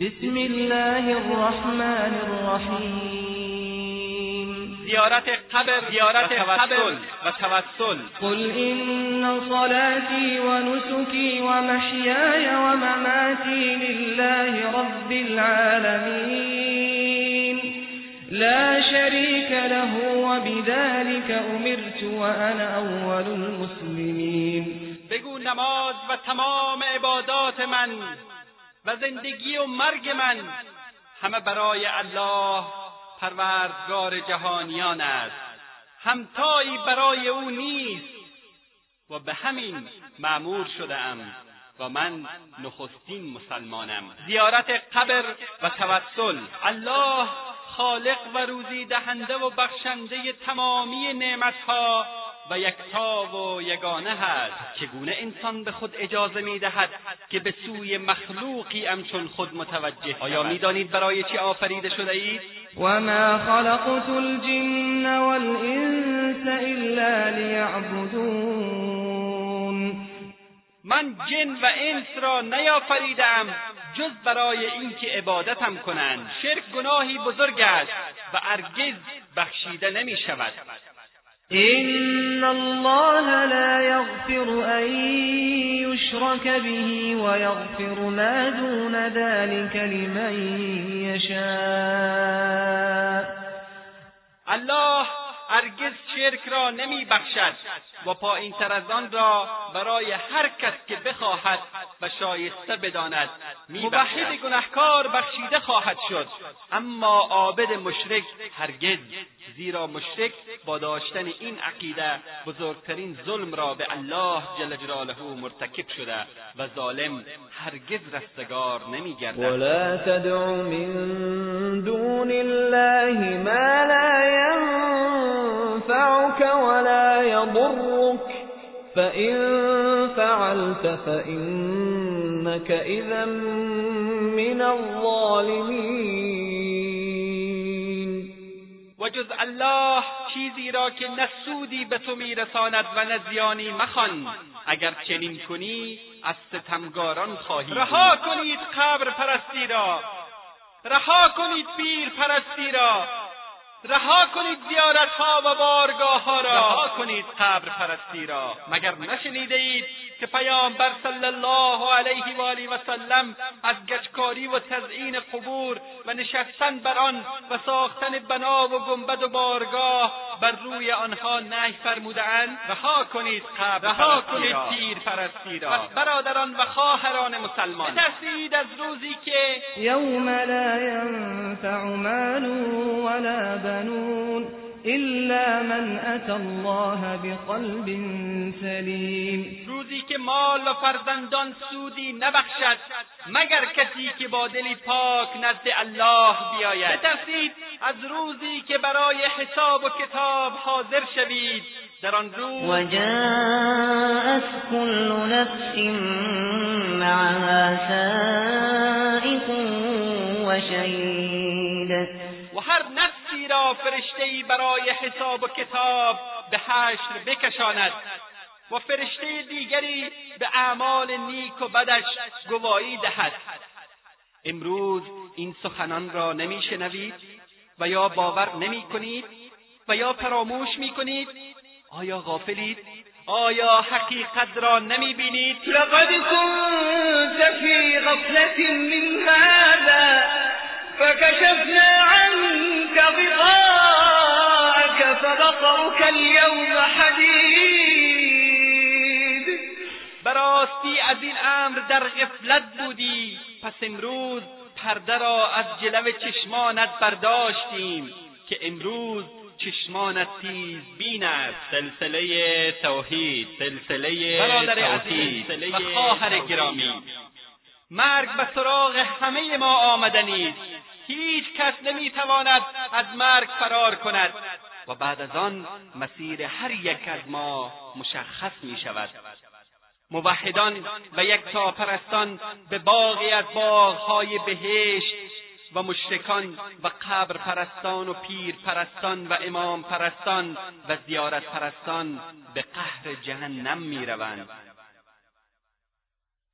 بسم الله الرحمن الرحیم زیارت قبر زیارت قبر. و توسل. قل إن صلاتي ونسكي ومحياي ومماتي لله رب العالمين. لا شريك له وبذلك أمرت وأنا أول المسلمين. بگو نماز و تمام عبادات من. و زندگی و مرگ من همه برای الله پروردگار جهانیان است. همتایی برای او نیست و به همین معمور شدهام و من نخستین مسلمانم. زیارت قبر و توسل. الله خالق و روزی دهنده و بخشنده تمامی نعمتها و یکتا و یگانه هست چگونه انسان به خود اجازه می‌دهد که به سوی مخلوقی همچون خود متوجه آیا می‌دانید برای چه آفریده شده اید؟ وما خلقت الجن والإنس إلا ليعبدون. من جن و انس را نیافریدم جز برای اینکه عبادتم کنند. شرک گناهی بزرگ است و هرگز بخشیده نمی شود إن الله لا يغفر أن يشرك به ويغفر ما دون ذلك لمن يشاء. الله هرگز شرک را نمی بخشد و پایین تر از آن را برای هر کس که بخواهد و شایسته بداند. موحد گنهکار بخشیده خواهد شد. اما عابد مشرک هرگز زیرا مشرک با داشتن این عقیده بزرگترین ظلم را به الله جل جلاله مرتکب شده و ظالم هرگز رستگار نمیگردد. ولا تدع من دون الله ما لا ينفعك ولا يضرك. فإن فعلت فإنك إذا من الظالمين. و جز الله چیزی را که نه سودی به تو میرساند و نه زیانی مخوان. اگر چنین کنی از ستمگاران خواهی رها کنید قبر پرستی را. رها کنید پیر پرستی را. رها کنید زیارت ها و بارگاه ها را. رها کنید قبر پرستی را. مگر نشنیده اید که پیامبر صلی الله علیه و آله و سلم از گچکاری و تزیین قبور و نشستن بر آن و ساختن بنا و گنبد و بارگاه بر روی آنها نهی فرمودهاند. رها کنید قبر رها کنید پیر پرستی را. پس برادران و خواهران مسلمان. بترسید از روزی که يوم لا ينفع مال ولا بنون. إلا من أتى الله بقلب سليم. روزی که مال و فرزندان سودی نبخشد مگر کسی که با دلی پاک نزد الله بیاید. بترسید از روزی که برای حساب و کتاب حاضر شوید در آن روز وجاءت كل نفس معها سائق وشهيد و هر را فرشتهای برای حساب و کتاب به حشر بکشاند و فرشته دیگری به اعمال نیک و بدش گواهی دهد. امروز این سخنان را نمیشنوید و یا باور نمی کنید و یا فراموش می کنید آیا غافلید؟ آیا حقیقت را نمی بینید لقد كنت في غفلة من هذا فكشفنا عنك غطاءك فبصرك اليوم حديد. براستی از این امر در غفلت بودی. پس امروز پرده را از جلو چشمانت برداشتیم که امروز چشمانت تیز بین است. سلسله توحید سلسله برادر توحید و خواهر گرامی. مرگ به سراغ همه ما آمدنی است. هیچ کس نمی‌تواند از مرگ فرار کند. و بعد از آن مسیر هر یک از ما مشخص می شود موحدان و یک پرستان به باغی از باغهای بهشت و مشرکان و قبر پرستان و پیر پرستان و امام پرستان و زیارت پرستان به قهر جهنم می روند.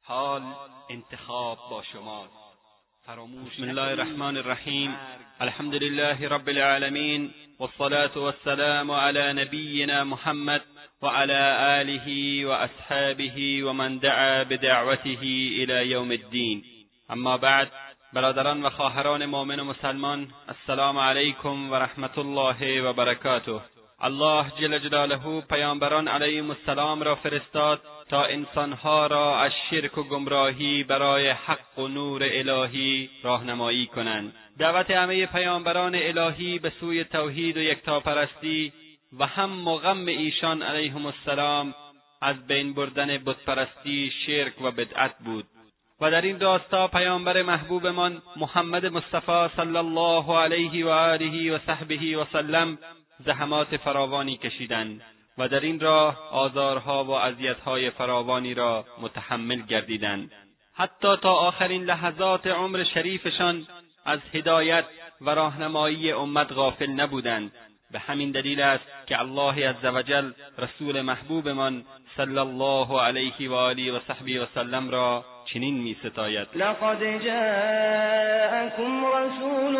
حال انتخاب با شماست. بسم الله الرحمن الرحیم الحمد لله رب العالمین والصلاة والسلام على نبینا محمد وعلى آله وأصحابه ومن دعا بدعوته إلى یوم الدین أما بعد برادران و خواهران مؤمن و مسلمان السلام علیکم و رحمت الله و برکاته الله جل جلاله پیامبران علیهم السلام را فرستاد تا انسانها را از شرک و گمراهی برای حق و نور الهی راهنمایی کنند. دعوت همه پیامبران الهی به سوی توحید و یکتاپرستی و هم مغم ایشان علیهم السلام از بین بردن بتپرستی شرک و بدعت بود. و در این راستا پیامبر محبوبمان محمد مصطفی صلی الله علیه و آله و صحبه و سلم زحمات فراوانی کشیدند و در این راه آزارها و اذیتهای فراوانی را متحمل گردیدند. حتی تا آخرین لحظات عمر شریفشان از هدایت و راهنمایی امت غافل نبودند. به همین دلیل است که الله عزوجل رسول محبوبمان صلی الله علیه و آله و صحبه و سلم را چنین می ستاید. لقد جاءكم رسول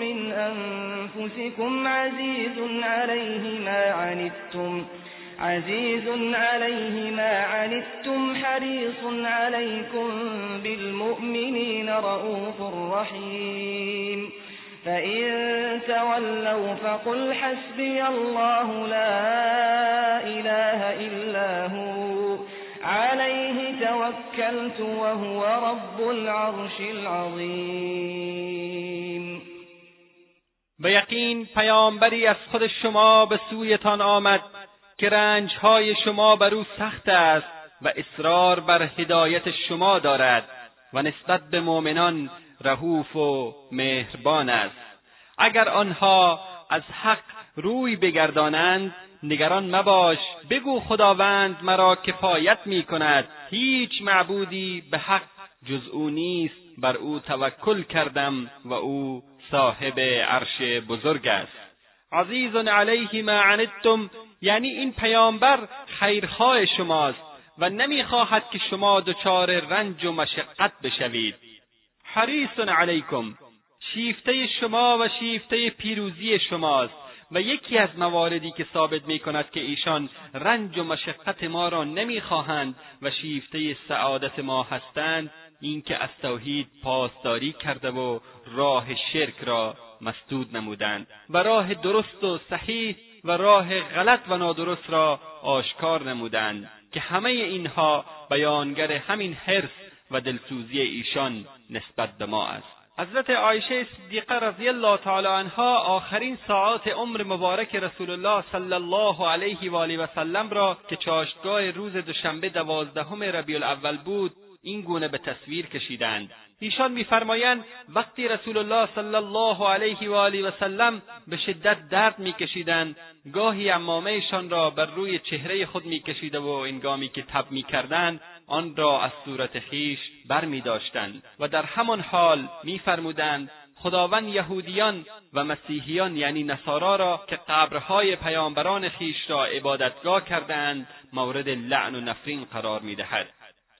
من أنفسكم عزیز علیه ما عنتم عزیز علیه ما عنتم حریص علیکم بالمؤمنین رؤوف رحیم فإن تولوا فقل حسبي الله لا إله إلا هو. عليه توكلت وهو رب العرش العظیم به یقین پیامبری از خود شما به سویتان آمد که رنجهای شما بر او سخت است و اصرار بر هدایت شما دارد و نسبت به مؤمنان رهوف و مهربان است. اگر آنها از حق روی بگردانند نگران مباش. بگو خداوند مرا کفایت می کند هیچ معبودی به حق جز او نیست. بر او توکل کردم و او صاحب عرش بزرگ است. عزیز علیه ما عنتم. یعنی این پیامبر خیرخواه شماست و نمی‌خواهد که شما دچار رنج و مشقت بشوید. حریص علیکم. شیفته شما و شیفته پیروزی شماست. و یکی از مواردی که ثابت می کند که ایشان رنج و مشقت ما را نمی‌خواهند و شیفته سعادت ما هستند اینکه از توحید پاسداری کرده و راه شرک را مسدود نمودند و راه درست و صحیح و راه غلط و نادرست را آشکار نمودند که همه اینها بیانگر همین حرص و دلسوزی ایشان نسبت به ما است. حضرت عایشه صدیقه رضی الله تعالی عنها آخرین ساعات عمر مبارک رسول الله صلی الله علیه و آله و سلم را که چاشتگاه روز دوشنبه دوازدهم ربیع الاول بود این گونه به تصویر کشیدند. ایشان میفرمایند وقتی رسول الله صلی الله علیه و آله و سلم به شدت درد میکشیدند گاهی امامهشان را بر روی چهره خود میکشیده و انگامی که تب می‌کردند آن را از صورت خیش برمیداشتند و در همان حال میفرمودند خداوند یهودیان و مسیحیان یعنی نصارا را که قبرهای پیامبران خیش را عبادتگاه کردند مورد لعن و نفرین قرار می‌دهد.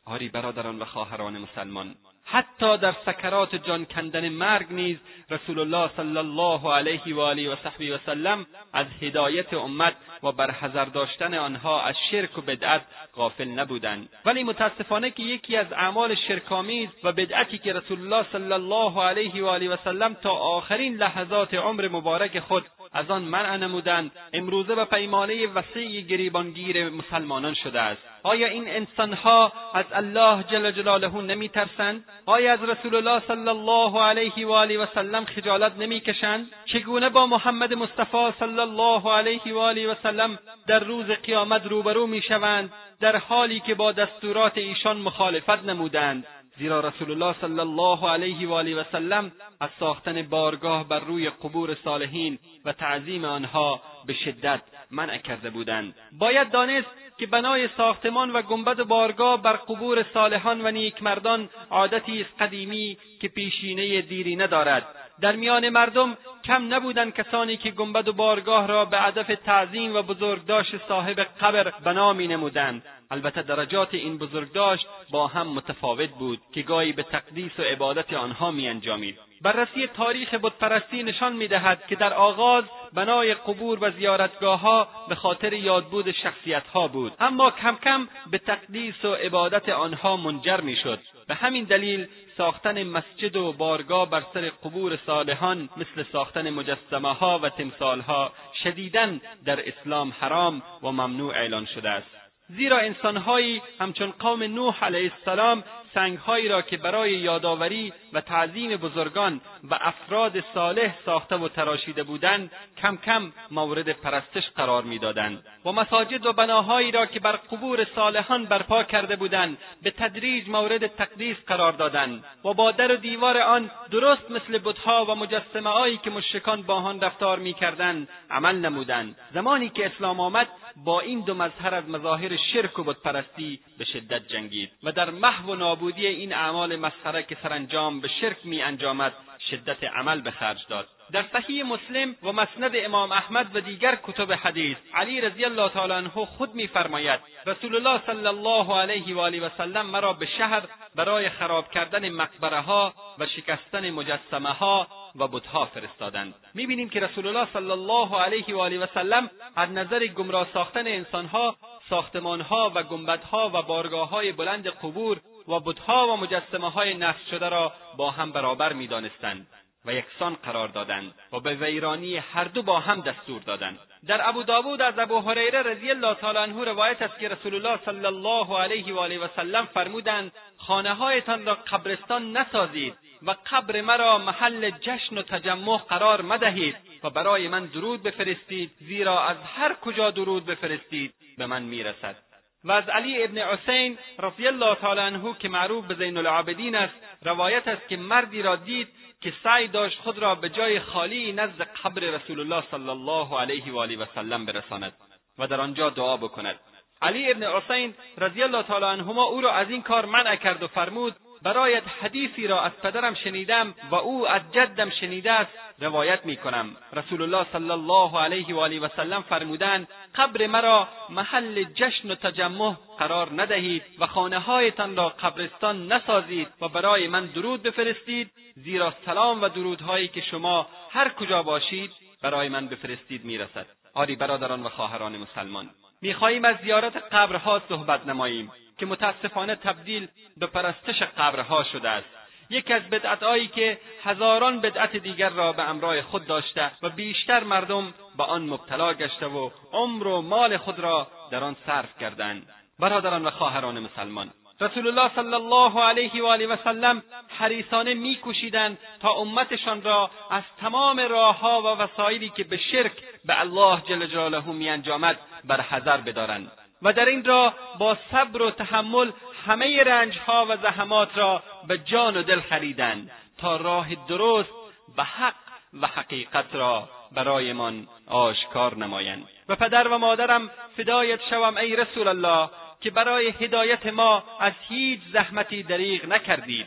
آری برادران و خواهران مسلمان حتی در سکرات جان کندن مرگ نیز رسول الله صلی الله علیه و آله و صحبی و سلم از هدایت امت و برحذر داشتن آنها از شرک و بدعت غافل نبودند. ولی متاسفانه که یکی از اعمال شرکآمیز و بدعتی که رسول الله صلی الله علیه و آله و سلم تا آخرین لحظات عمر مبارک خود از آن منع نمودند امروزه به پیمانه وسیع گریبانگیر مسلمانان شده است. آیا این انسانها از الله جل جلاله نمیترسند؟ آیا از رسول الله صلی الله علیه و آله و سلم خجالت نمی‌کشند؟ چگونه با محمد مصطفی صلی الله علیه و آله و سلم در روز قیامت روبرو می‌شوند در حالی که با دستورات ایشان مخالفت نمودند. زیرا رسول الله صلی الله علیه و آله و سلم از ساختن بارگاه بر روی قبور صالحین و تعظیم آنها به شدت منع کرده بودند. باید دانست که بنای ساختمان و گنبد بارگاه بر قبور صالحان و نیکمردان عادتی است قدیمی که پیشینه دیری ندارد. در میان مردم کم نبودند کسانی که گنبد و بارگاه را به هدف تعظیم و بزرگداشت صاحب قبر بنا نمودند البته درجات این بزرگداشت با هم متفاوت بود که گاهی به تقدیس و عبادت آنها میانجامید. بررسی تاریخ بتپرستی نشان می‌دهد که در آغاز بنای قبور و زیارتگاهها به خاطر یادبود شخصیتها بود. اما کم کم به تقدیس و عبادت آنها منجر می‌شد. به همین دلیل ساختن مسجد و بارگاه بر سر قبور صالحان مثل ساختن مجسمه ها و تمثال ها شدیدا در اسلام حرام و ممنوع اعلان شده است. زیرا انسانهایی همچون قوم نوح علیه السلام سنگهایی را که برای یادآوری و تعظیم بزرگان و افراد صالح ساخته و تراشیده بودند کم کم مورد پرستش قرار می‌دادند. و مساجد و بناهایی را که بر قبور صالحان برپا کرده بودند به تدریج مورد تقدیس قرار دادند. و با در و دیوار آن درست مثل بتها و مجسمههایی که مشرکان با آن رفتار می‌کردند عمل نمودند. زمانی که اسلام آمد با این دو مظهر از مظاهر شرک و بتپرستی به شدت جنگید. و در محو نابودی این اعمال مسخره که سرانجام به شرک می انجامد شدت عمل به خرج داد. در صحیح مسلم و مسند امام احمد و دیگر کتب حدیث علی رضی الله تعالی عنه خود میفرماید رسول الله صلی الله علیه و آله و سلم مرا به شهر برای خراب کردن مقبره ها و شکستن مجسمه ها و بتها فرستادند. می‌بینیم که رسول الله صلی الله علیه و آله و سلم از نظر گمراه ساختن انسانها ساختمانها و گنبدها و بارگاههای بلند قبور و بتها و مجسمه های نصب شده را با هم برابر می‌دانستند و یکسان قرار دادند و به ویرانی هر دو با هم دستور دادند. در ابو داوود از ابو هریره رضی الله تعالی عنه روایت است که رسول الله صلی الله علیه و آله و سلم فرمودند خانههایتان را قبرستان نسازید و قبر مرا محل جشن و تجمع قرار مدهید و برای من درود بفرستید زیرا از هر کجا درود بفرستید به من می‌رسد. و از علی ابن حسین رضی الله تعالی عنه که معروف به زین العابدین است روایت است که مردی را دید که سعی داشت خود را به جای خالی نزد قبر رسول الله صلی الله علیه و آله و سلم برساند و در آنجا دعا بکند. علی ابن حسین رضی الله تعالی عنهما او را از این کار منع کرد و فرمود برایت حدیثی را از پدرم شنیدم و او از جدم شنیده است روایت می کنم رسول الله صلی الله علیه و آله و سلم فرمودند قبر مرا محل جشن و تجمع قرار ندهید و خانه هایتان را قبرستان نسازید و برای من درود بفرستید زیرا سلام و درودهایی که شما هر کجا باشید برای من بفرستید می‌رسد. آری برادران و خواهران مسلمان می‌خواهیم از زیارت قبرها صحبت نماییم. که متاسفانه تبدیل به پرستش قبرها شده است. یکی از بدعتهایی که هزاران بدعت دیگر را به امرای خود داشته و بیشتر مردم به آن مبتلا گشته و عمر و مال خود را در آن صرف کردند. برادران و خواهران مسلمان رسول الله صلی الله علیه و آله و سلم حریصانه میکوشیدند تا امتشان را از تمام راهها و وسایلی که به شرک به الله جل جلاله میانجامد برحذر بدارند. و در این راه با صبر و تحمل همه رنجها و زحمات را به جان و دل خریدند تا راه درست و حق و حقیقت را برایمان آشکار نمایند. و پدر و مادرم فدایت شوم ای رسول الله که برای هدایت ما از هیچ زحمتی دریغ نکردید.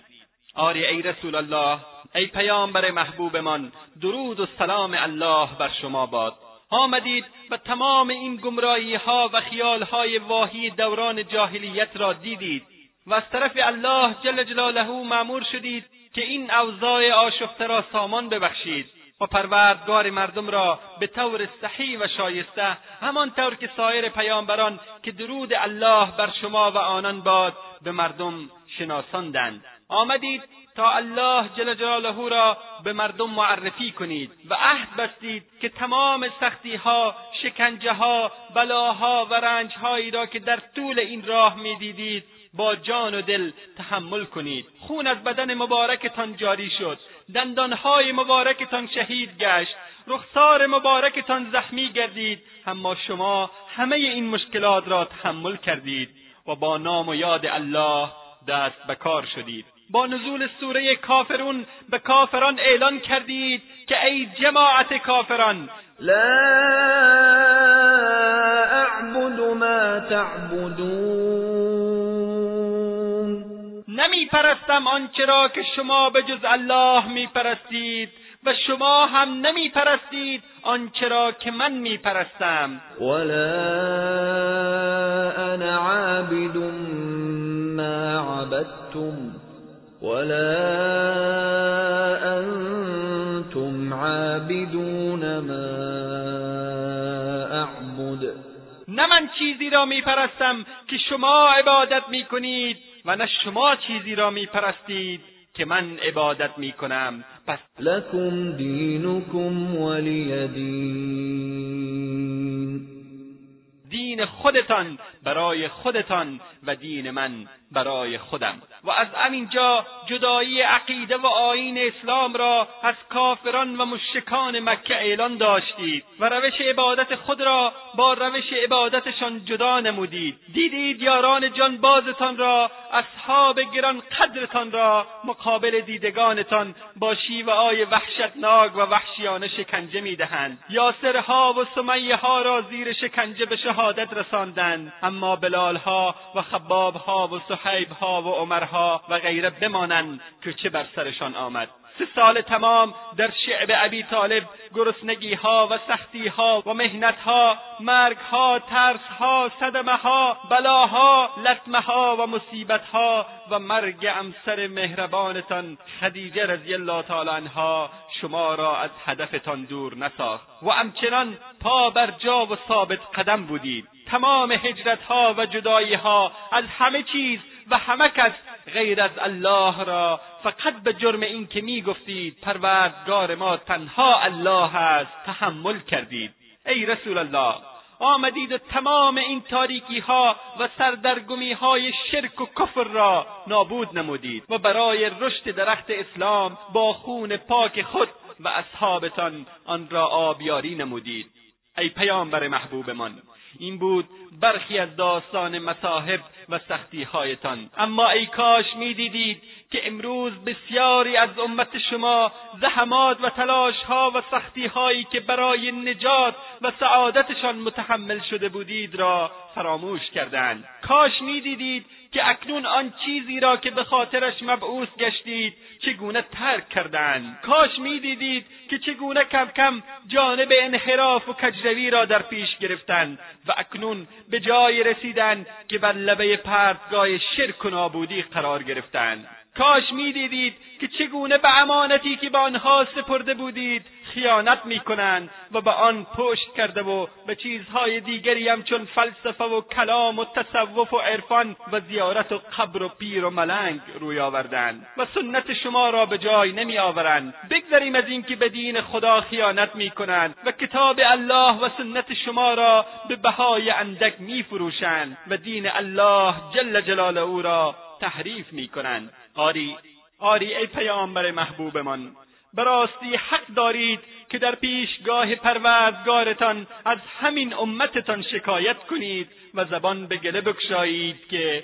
آری ای رسول الله ای پیامبر محبوبمان درود و سلام الله بر شما باد. آمدید و تمام این گمراهی ها و خیال های واهی دوران جاهلیت را دیدید و از طرف الله جل جلاله معمور شدید که این اوضاع آشفته را سامان ببخشید و پروردگار مردم را به طور صحیح و شایسته همان طور که سایر پیامبران که درود الله بر شما و آنان باد به مردم شناساندند. آمدید تا الله جل جلاله را به مردم معرفی کنید و عهد بستید که تمام سختی ها شکنجه ها بلاها و رنجهایی را که در طول این راه می‌دیدید با جان و دل تحمل کنید. خون از بدن مبارکتان جاری شد. دندانهای مبارکتان شهید گشت. رخسار مبارکتان زخمی گردید. اما شما همه این مشکلات را تحمل کردید و با نام و یاد الله دست به کار شدید. با نزول سوره کافرون به کافران اعلان کردید که ای جماعت کافران لا اعبد ما تعبدون. نمی پرستم آنچه را که شما به جز الله می پرستید و شما هم نمی پرستید آنچه را که من می پرستم ولا انا عابد ما عبدتم. ولا انتم عابدون ما اعبد نه من چیزی را می پرستم که شما عبادت می کنید و نه شما چیزی را می پرستید که من عبادت می کنم پس لکم دینکم ولی دین دین خودتان برای خودتان و دین من برای خودم. و از همینجا جدایی عقیده و آیین اسلام را از کافران و مشکان مکه اعلان داشتید و روش عبادت خود را با روش عبادتشان جدا نمودید. دیدید یاران جان بازتان را اصحاب گران قدرتان را مقابل دیدگانتان با شیوه های وحشتناک و وحشیانه شکنجه می‌دهند. یاسرها و سمیه ها را زیر شکنجه به شهادت رساندند. اما بلالها و خبابها و صحیبها و عمرها و غیره بمانند که چه بر سرشان آمد. سه سال تمام در شعب ابی طالب گرسنگی ها و سختی ها و مهنت ها مرگ ها ترس ها صدمه ها بلاها لطمه ها و مصیبت ها و مرگ امسر مهربانتان خدیجه رضی الله تعالی عنها شما را از هدفتان دور نساخت. و همچنان پا بر جا و ثابت قدم بودید. تمام هجرت ها و جدایی ها از همه چیز و همه کس غیر از الله را. فقط به جرم این که می گفتید پروردگار ما تنها الله است. تحمل کردید. ای رسول الله آمدید و تمام این تاریکی ها و سردرگمی های شرک و کفر را نابود نمودید و برای رشد درخت اسلام با خون پاک خود و اصحابتان آن را آبیاری نمودید. ای پیامبر محبوبمان این بود برخی از داستان مصاحب و سختیهایتان. اما ای کاش می‌دیدید که امروز بسیاری از امت شما زحمات و تلاشها و سختیهایی که برای نجات و سعادتشان متحمل شده بودید را فراموش کردند کاش می‌دیدید که اکنون آن چیزی را که به خاطرش مبعوث گشتید چگونه ترک کردند کاش می‌دیدید که چگونه کم کم جانب انحراف و کجروی را در پیش گرفتند و اکنون به جای رسیدند که بر لبه پرتگاه شرک و نابودی قرار گرفتند کاش می‌دیدید که چگونه به امانتی که به آنها سپرده بودید خیانت می‌کنند و به آن پشت کرده و به چیزهای دیگری همچون فلسفه و کلام و تصوف و عرفان و زیارت و قبر و پیر و ملنگ روی آوردند و سنت شما را به جای نمی آورند بگذریم از اینکه به دین خدا خیانت می‌کنند و کتاب الله و سنت شما را به بهای اندک میفروشند و دین الله جل جلاله او را تحریف می‌کنند. آری آری ای پیامبر محبوبمان به راستی حق دارید که در پیشگاه پروردگارتان از همین امتتان شکایت کنید و زبان به گله بگشایید که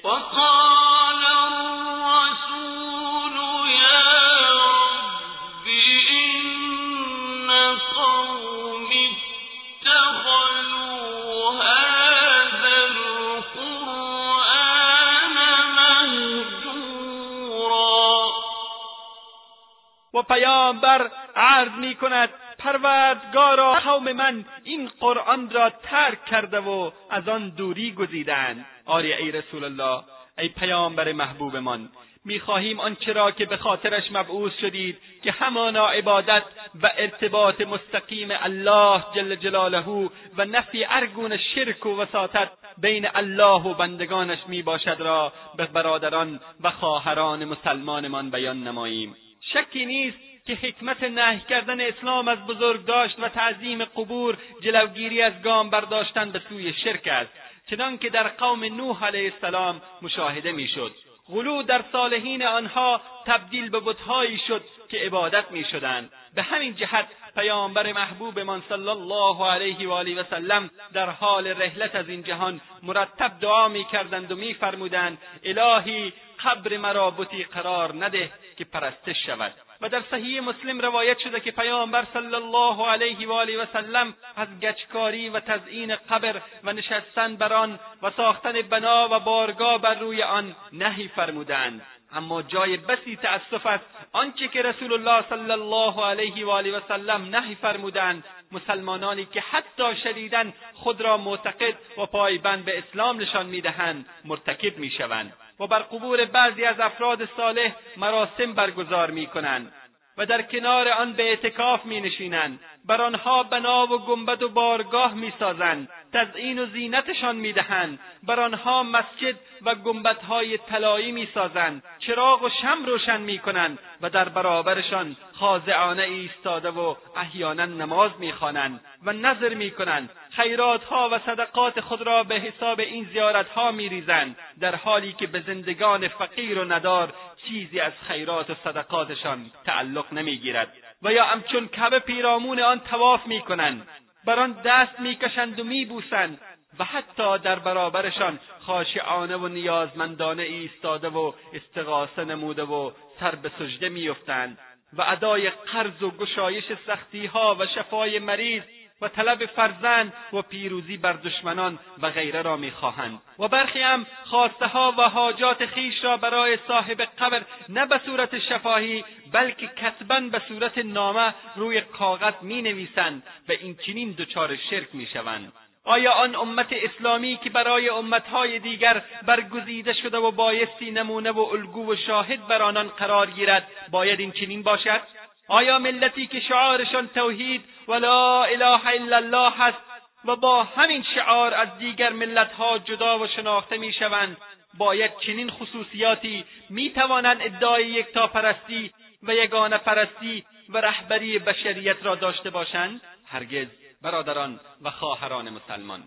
و پیامبر عرض می کند پروردگارا قوم من این قرآن را ترک کرده و از آن دوری گزیدند. آری ای رسول الله ای پیامبر محبوبمان می‌خواهیم آنچه را که به خاطرش مبعوث شدید که همانا عبادت و ارتباط مستقیم الله جل جلاله و نفی ارگون شرک و وساطت بین الله و بندگانش می باشد را به برادران و خواهران مسلمانمان بیان نماییم. شکی نیست که حکمت نهی کردن اسلام از بزرگ داشت و تعظیم قبور جلوگیری از گام برداشتن به سوی شرک است چنانکه در قوم نوح علیه السلام مشاهده می‌شد. غلو در صالحین آنها تبدیل به بتهایی شد که عبادت می‌شدند. به همین جهت پیامبر محبوبمان صلی الله علیه و آله و سلم در حال رحلت از این جهان مرتب دعا می‌کردند و میفرمودند الهی قبر مرا بتی قرار نده که پرستش شود. و در صحیح مسلم روایت شده که پیامبر صلی الله علیه و آله و سلم از گچکاری و تزئین قبر و نشستن بر آن و ساختن بنا و بارگاه بر روی آن نهی فرمودند. اما جای بسی تأسف است آنچه که رسول الله صلی الله علیه و آله و سلم نهی فرمودند. مسلمانانی که حتی شدیدا خود را معتقد و پایبند به اسلام نشان می‌دهند مرتکب می‌شوند. و بر قبور بعضی از افراد صالح مراسم برگزار می‌کنند. و در کنار آن به اعتکاف می نشینند بر آنها بنا و گنبد و بارگاه می سازند تزئین و زینتشان می دهند بر آنها مسجد و گنبدهای طلایی می سازند چراغ و شم روشن می کنند و در برابرشان خاضعانه ایستاده و احیانا نماز می خوانند و نظر می کنند خیراتها و صدقات خود را به حساب این زیارتها می ریزند در حالی که به زندگان فقیر و ندار چیزی از خیرات و صدقاتشان تعلق نمی‌گیرد و یا همچون کبه پیرامون آن تواف می‌کنند بر آن دست می‌کشند و میبوسند و حتی در برابرشان خاشعانه و نیازمندانه ایستاده و استغاثه نموده و سر به سجده میافتند و ادای قرض و گشایش سختیها و شفای مریض و طلب فرزند و پیروزی بر دشمنان و غیره را می‌خواهند و برخی هم خواسته ها و حاجات خیش را برای صاحب قبر نه به صورت شفاهی بلکه کتبا به صورت نامه روی کاغذ می نویسند و این چنین دچار شرک می شوند. آیا آن امت اسلامی که برای امتهای دیگر برگزیده شده و بایستی نمونه و الگو و شاهد بر آنان قرار گیرد باید این چنین باشد آیا ملتی که شعارشان توحید و لا اله الا الله هست و با همین شعار از دیگر ملتها جدا و شناخته می‌شوند باید چنین خصوصیاتی می‌توانند ادعای یکتاپرستی و یگانه پرستی و رهبری بشریت را داشته باشند؟ هرگز برادران و خواهران مسلمان.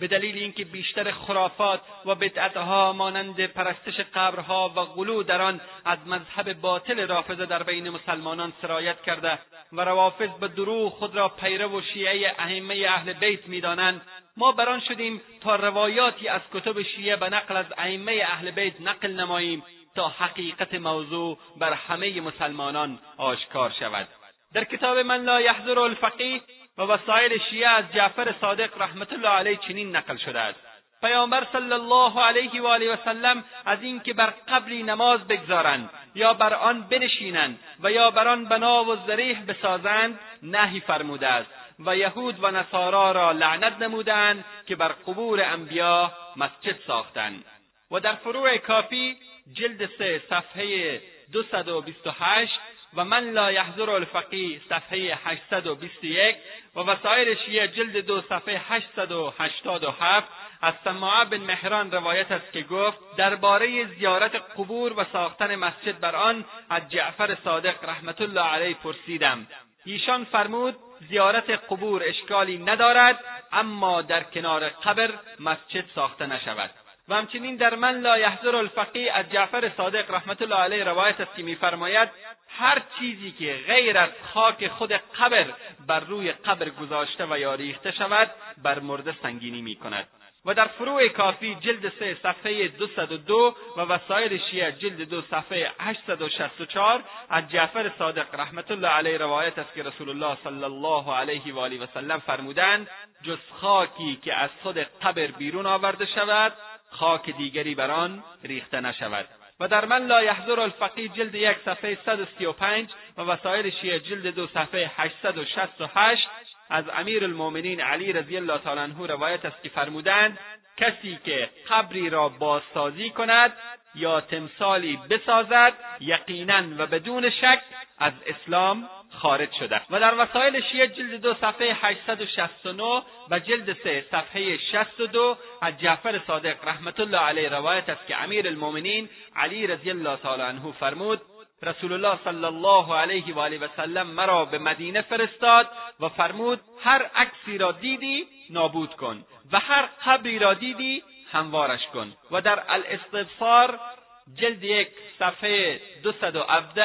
به دلیل اینکه بیشتر خرافات و بدعتها مانند پرستش قبرها و غلو در آن از مذهب باطل رافضه در بین مسلمانان سرایت کرده و روافض به دروغ خود را پیرو و شیعه ائمه اهل بیت می‌دانند. ما بران شدیم تا روایاتی از کتب شیعه به نقل از ائمه اهل بیت نقل نماییم تا حقیقت موضوع بر همه مسلمانان آشکار شود. در کتاب من لا یحضر الفقیه و وسایل شیعه از جعفر صادق رحمت الله علیه چنین نقل شده است. پیامبر صلی الله علیه و آله و سلم از اینکه بر قبری نماز بگذارند یا بر آن بنشینند و یا بر آن بنا و ذریح بسازند نهی فرموده است. و یهود و نصارا را لعنت نمودند که بر قبور انبیا مسجد ساختند. و در فروع کافی جلد سه صفحه 228 و من لا یحضر الفقی صفحه 821 و وسایل شیعه جلد دو صفحه 887 از سماعه بن مهران روایت است که گفت درباره زیارت قبور و ساختن مسجد بر آن از جعفر صادق رحمت الله علیه پرسیدم. ایشان فرمود زیارت قبور اشکالی ندارد اما در کنار قبر مسجد ساخته نشود. و همچنین در من لا یحضر الفقی از جعفر صادق رحمت الله علیه روایت است که میفرماید هر چیزی که غیر از خاک خود قبر بر روی قبر گذاشته و یا ریخته شود بر مرده سنگینی می کند و در فروع کافی جلد سه صفحه 202 و وسایل شیعه جلد دو صفحه 864 از جعفر صادق رحمت الله علیه روایت است که رسول الله صلی الله علیه و آله و سلم فرمودند جز خاکی که از خود قبر بیرون آورده شود خاک دیگری بر آن ریخته نشود. و در من لا یحضر الفقی جلد یک صفحه 135 و وسایل شیعه جلد دو صفحه 868 از امیر المؤمنین علی رضی الله تعالی عنه روایت است که فرمودند کسی که قبری را بازسازی کند یا تمثالی بسازد یقینا و بدون شک از اسلام خارج شده و در وسایل شیعه جلد دو صفحه 869 و جلد سه صفحه 62 از جعفر صادق رحمت الله علیه روایت است که امیر المؤمنین علی رضی الله تعالی عنه فرمود رسول الله صلی الله علیه و آله و سلم مرا به مدینه فرستاد و فرمود هر عکسی را دیدی نابود کن و هر قبری را دیدی هموارش کن و در الاستبصار جلد یک صفحه 217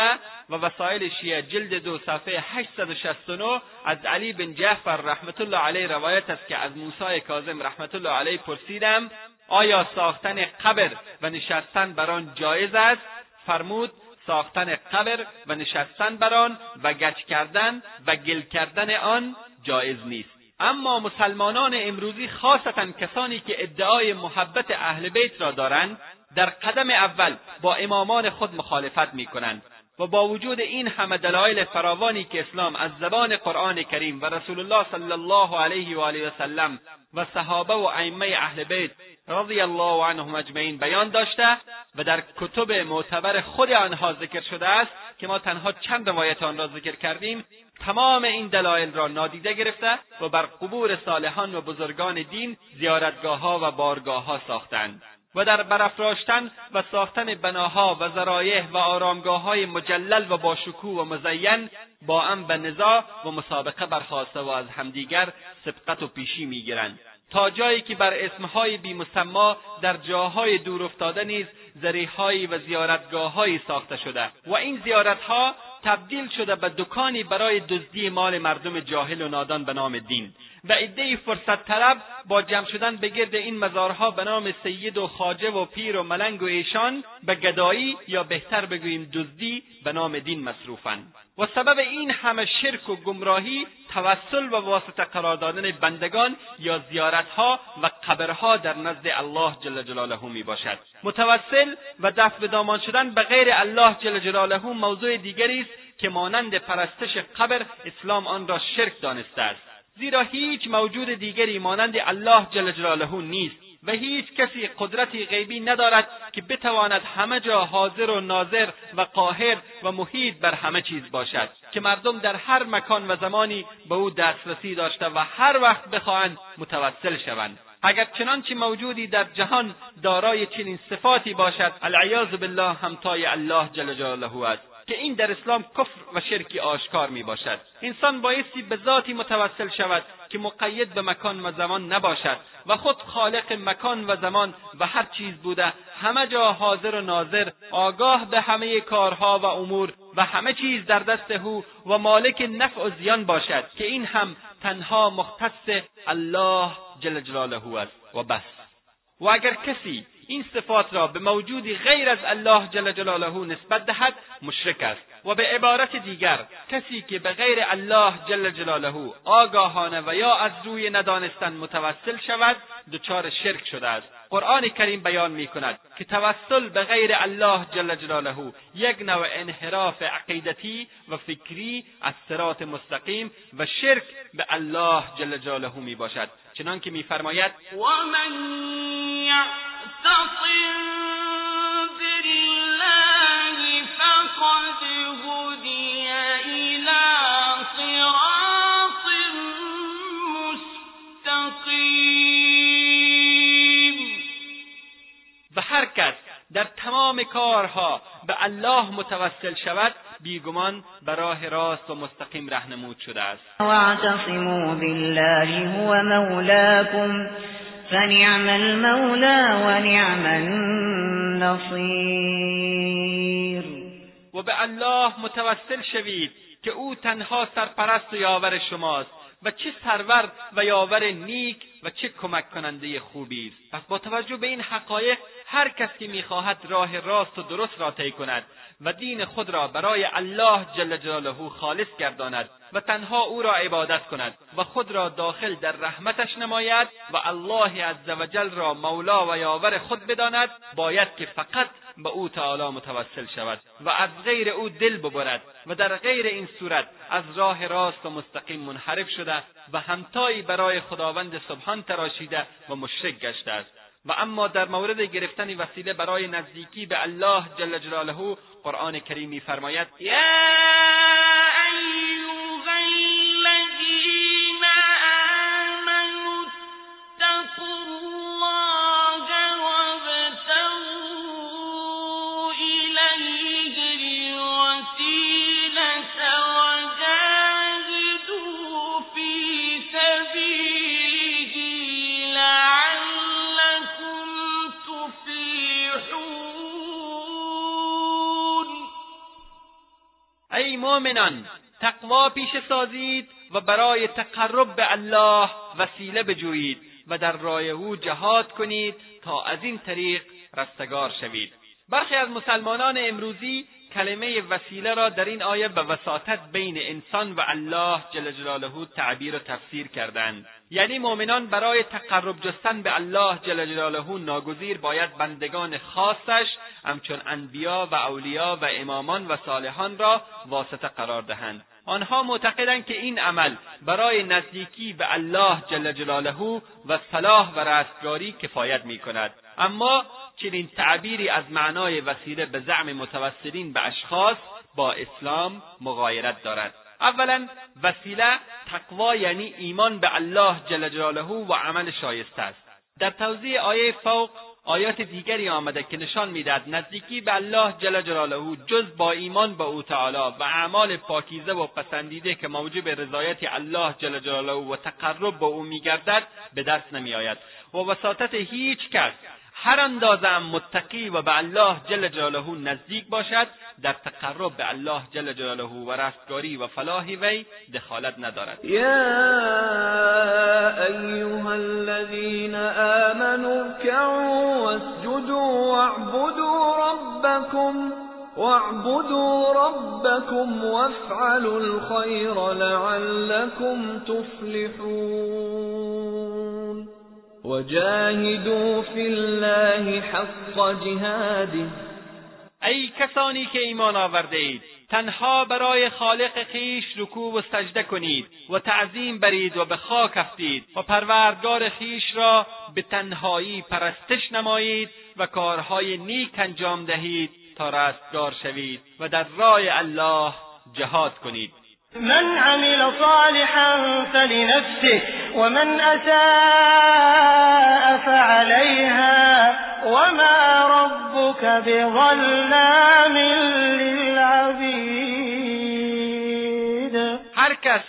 و وسایل شیعه جلد دو صفحه 869 از علی بن جعفر رحمت الله علیه روایت است که از موسی کاظم رحمت الله علیه پرسیدم آیا ساختن قبر و نشستن بر آن جایز است؟ فرمود ساختن قبر و نشستن بر آن و گچ کردن و گل کردن آن جایز نیست. اما مسلمانان امروزی خاصتا کسانی که ادعای محبت اهل بیت را دارند در قدم اول با امامان خود مخالفت می‌کنند و با وجود این همه دلایل فراوانی که اسلام از زبان قرآن کریم و رسول الله صلی الله علیه و آله و سلم و صحابه و ائمه اهل بیت رضی الله عنهم اجمعین بیان داشته و در کتب معتبر خود آنها ذکر شده است که ما تنها چند روایت آن را ذکر کردیم تمام این دلایل را نادیده گرفته و بر قبور صالحان و بزرگان دین زیارتگاهها و بارگاهها ساختند. و در برافراشتن و ساختن بناها و ذرایح و آرامگاه مجلل و با شکوه و مزین با هم به نزاع و مسابقه برخواسته و از همدیگر سبقت و پیشی می‌گیرند. تا جایی که بر اسمهای بیمسما در جاهای دور افتاده نیز زریحهایی و زیارتگاههایی ساخته شده و این زیارتها تبدیل شده به دکانی برای دزدی مال مردم جاهل و نادان به نام دین. و عدهای فرصت طلب با جمع شدن به گرد این مزارها به نام سید و خاجه و پیر و ملنگ و ایشان به گدایی یا بهتر بگوییم دزدی به نام دین مصروفند و سبب این همه شرک و گمراهی توسل و واسطه قرار دادن بندگان یا زیارتها و قبرها در نزد الله جل جلاله می باشد. متوسل و دفع به دامان شدن به غیر الله جل جلاله موضوع دیگری است که مانند پرستش قبر اسلام آن را شرک دانسته است. زیرا هیچ موجود دیگری مانند الله جل جلاله نیست و هیچ کسی قدرتی غیبی ندارد که بتواند همه جا حاضر و ناظر و قاهر و محیط بر همه چیز باشد که مردم در هر مکان و زمانی به او دسترسی داشته و هر وقت بخواهند متوسل شوند. اگر چنانچه موجودی در جهان دارای چنین صفاتی باشد العیاذ بالله همتای الله جل جلاله است. که این در اسلام کفر و شرکی آشکار می باشد انسان بایستی به ذاتی متوسل شود که مقید به مکان و زمان نباشد و خود خالق مکان و زمان و هر چیز بوده همه جا حاضر و ناظر آگاه به همه کارها و امور و همه چیز در دست او و مالک نفع و زیان باشد که این هم تنها مختص الله جل جلاله است. و بس. و اگر کسی این صفات را به موجودی غیر از الله جل جلاله نسبت دهد مشرک است. و به عبارت دیگر کسی که به غیر الله جل جلاله آگاهانه و یا از روی ندانستن متوسل شود دچار شرک شده است. قرآن کریم بیان می کند که توسل به غیر الله جل جلاله یک نوع انحراف عقیدتی و فکری از صراط مستقیم و شرک به الله جل جلاله می باشد چنانکه میفرماید و من و هر کس در تمام کارها به الله متوسل شود بیگمان به راه راست و مستقیم رهنمود شده است. واعتصموا بالله هو مولاكم. فنعم المولى ونعم النصير. و به الله متوسل شوید که أو تنها سرپرست و یاور شماست. و چه سرور و یاور نیک و چه کمک کننده خوبی است. پس با توجه به این حقایق هر کس که می‌خواهد راه راست و درست را طی کند و دین خود را برای الله جل جلاله خالص گرداند و تنها او را عبادت کند و خود را داخل در رحمتش نماید و الله عزوجل را مولا و یاور خود بداند باید که فقط به او تعالی متوسل شود و از غیر او دل ببرد و در غیر این صورت از راه راست و مستقیم منحرف شده و همتایی برای خداوند سبحان تراشیده و مشرک گشته است. و اما در مورد گرفتن وسیله برای نزدیکی به الله جل جلاله قرآن کریم میفرماید مؤمنان تقوا پیش سازید و برای تقرب به الله وسیله بجویید و در راه او جهاد کنید تا از این طریق رستگار شوید. برخی از مسلمانان امروزی کلمه وسیله را در این آیه به وساطت بین انسان و الله جل جلاله تعبیر و تفسیر کردند. یعنی مؤمنان برای تقرب جستن به الله جل جلاله ناگزیر باید بندگان خاصش همچون انبیا و اولیا و امامان و صالحان را واسطه قرار دهند. آنها معتقدند که این عمل برای نزدیکی به الله جل جلاله و صلاح و رستگاری کفایت می کند اما چنین تعبیری از معنای وسیله به زعم متوسلین به اشخاص با اسلام مغایرت دارد. اولا وسیله تقوا یعنی ایمان به الله جل جلاله و عمل شایسته است. در توضیح آیه فوق آیات دیگری آمده که نشان می‌دهد نزدیکی به الله جل جلاله جز با ایمان به او تعالی و اعمال پاکیزه و پسندیده که موجب رضایت الله جل جلاله و تقرب به او میگردد به دست نمیآید. و وساطت هیچ کس هر اندازه هم متقی و به الله جل جلاله نزدیک باشد در تقرب به الله جل جلاله و رستگاری و فلاح وی دخالت ندارد. یا ایها الذین آمنوا اركعوا واسجدوا واعبدوا ربكم واعبدوا ربكم وافعلوا الخير لعلكم تفلحون. وجاهدوا في الله حق جهاده. ای کسانی که ایمان آورده اید تنها برای خالق خیش رکوع و سجده کنید و تعظیم برید و به خاک افتید و پروردگار خیش را به تنهایی پرستش نمایید و کارهای نیک انجام دهید تا رستگار شوید و در راه الله جهاد کنید. من عمل صالحا فلنفسه. ومن اساء فعليها وما ربك بظلام للعبید هر کس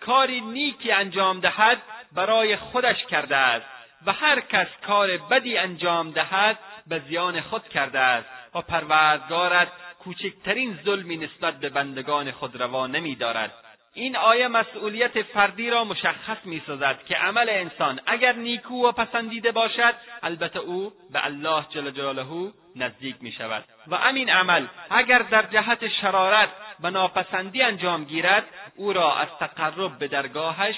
کاری نیکی انجام دهد برای خودش کرده است و هر کس کار بدی انجام دهد به زیان خود کرده است و پروردگارت کوچکترین ظلمی نسبت به بندگان خود روا نمیدارد این آیه مسئولیت فردی را مشخص می‌سازد که عمل انسان اگر نیکو و پسندیده باشد البته او به الله جل جلاله نزدیک می شود و همین عمل اگر در جهت شرارت و ناپسندی انجام گیرد او را از تقرب به درگاهش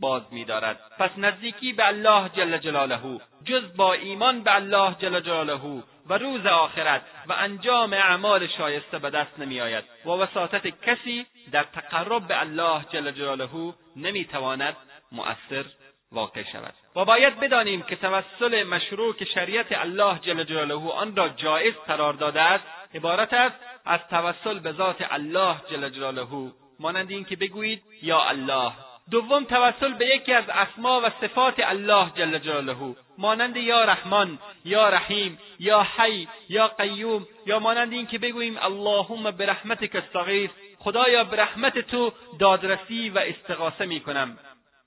باز میدارد. پس نزدیکی به الله جل جلاله جز با ایمان به الله جل جلاله و روز آخرت و انجام اعمال شایسته به دست نمیآید. و وساطت کسی در تقرب به الله جل جلاله نمی‌تواند مؤثر واقع شود. و باید بدانیم که توسل مشروع که شریعت الله جل جلاله آن را جایز قرار داده است عبارت است از توسل به ذات الله جل جلاله. مانند اینکه بگویید یا الله. دوم توسل به یکی از اسما و صفات الله جل جلاله. مانند یا رحمان یا رحیم یا حی یا قیوم یا مانند اینکه بگوییم اللهم برحمتک استغیث خدایا به رحمت تو دادرسی و استغاثه می‌کنم.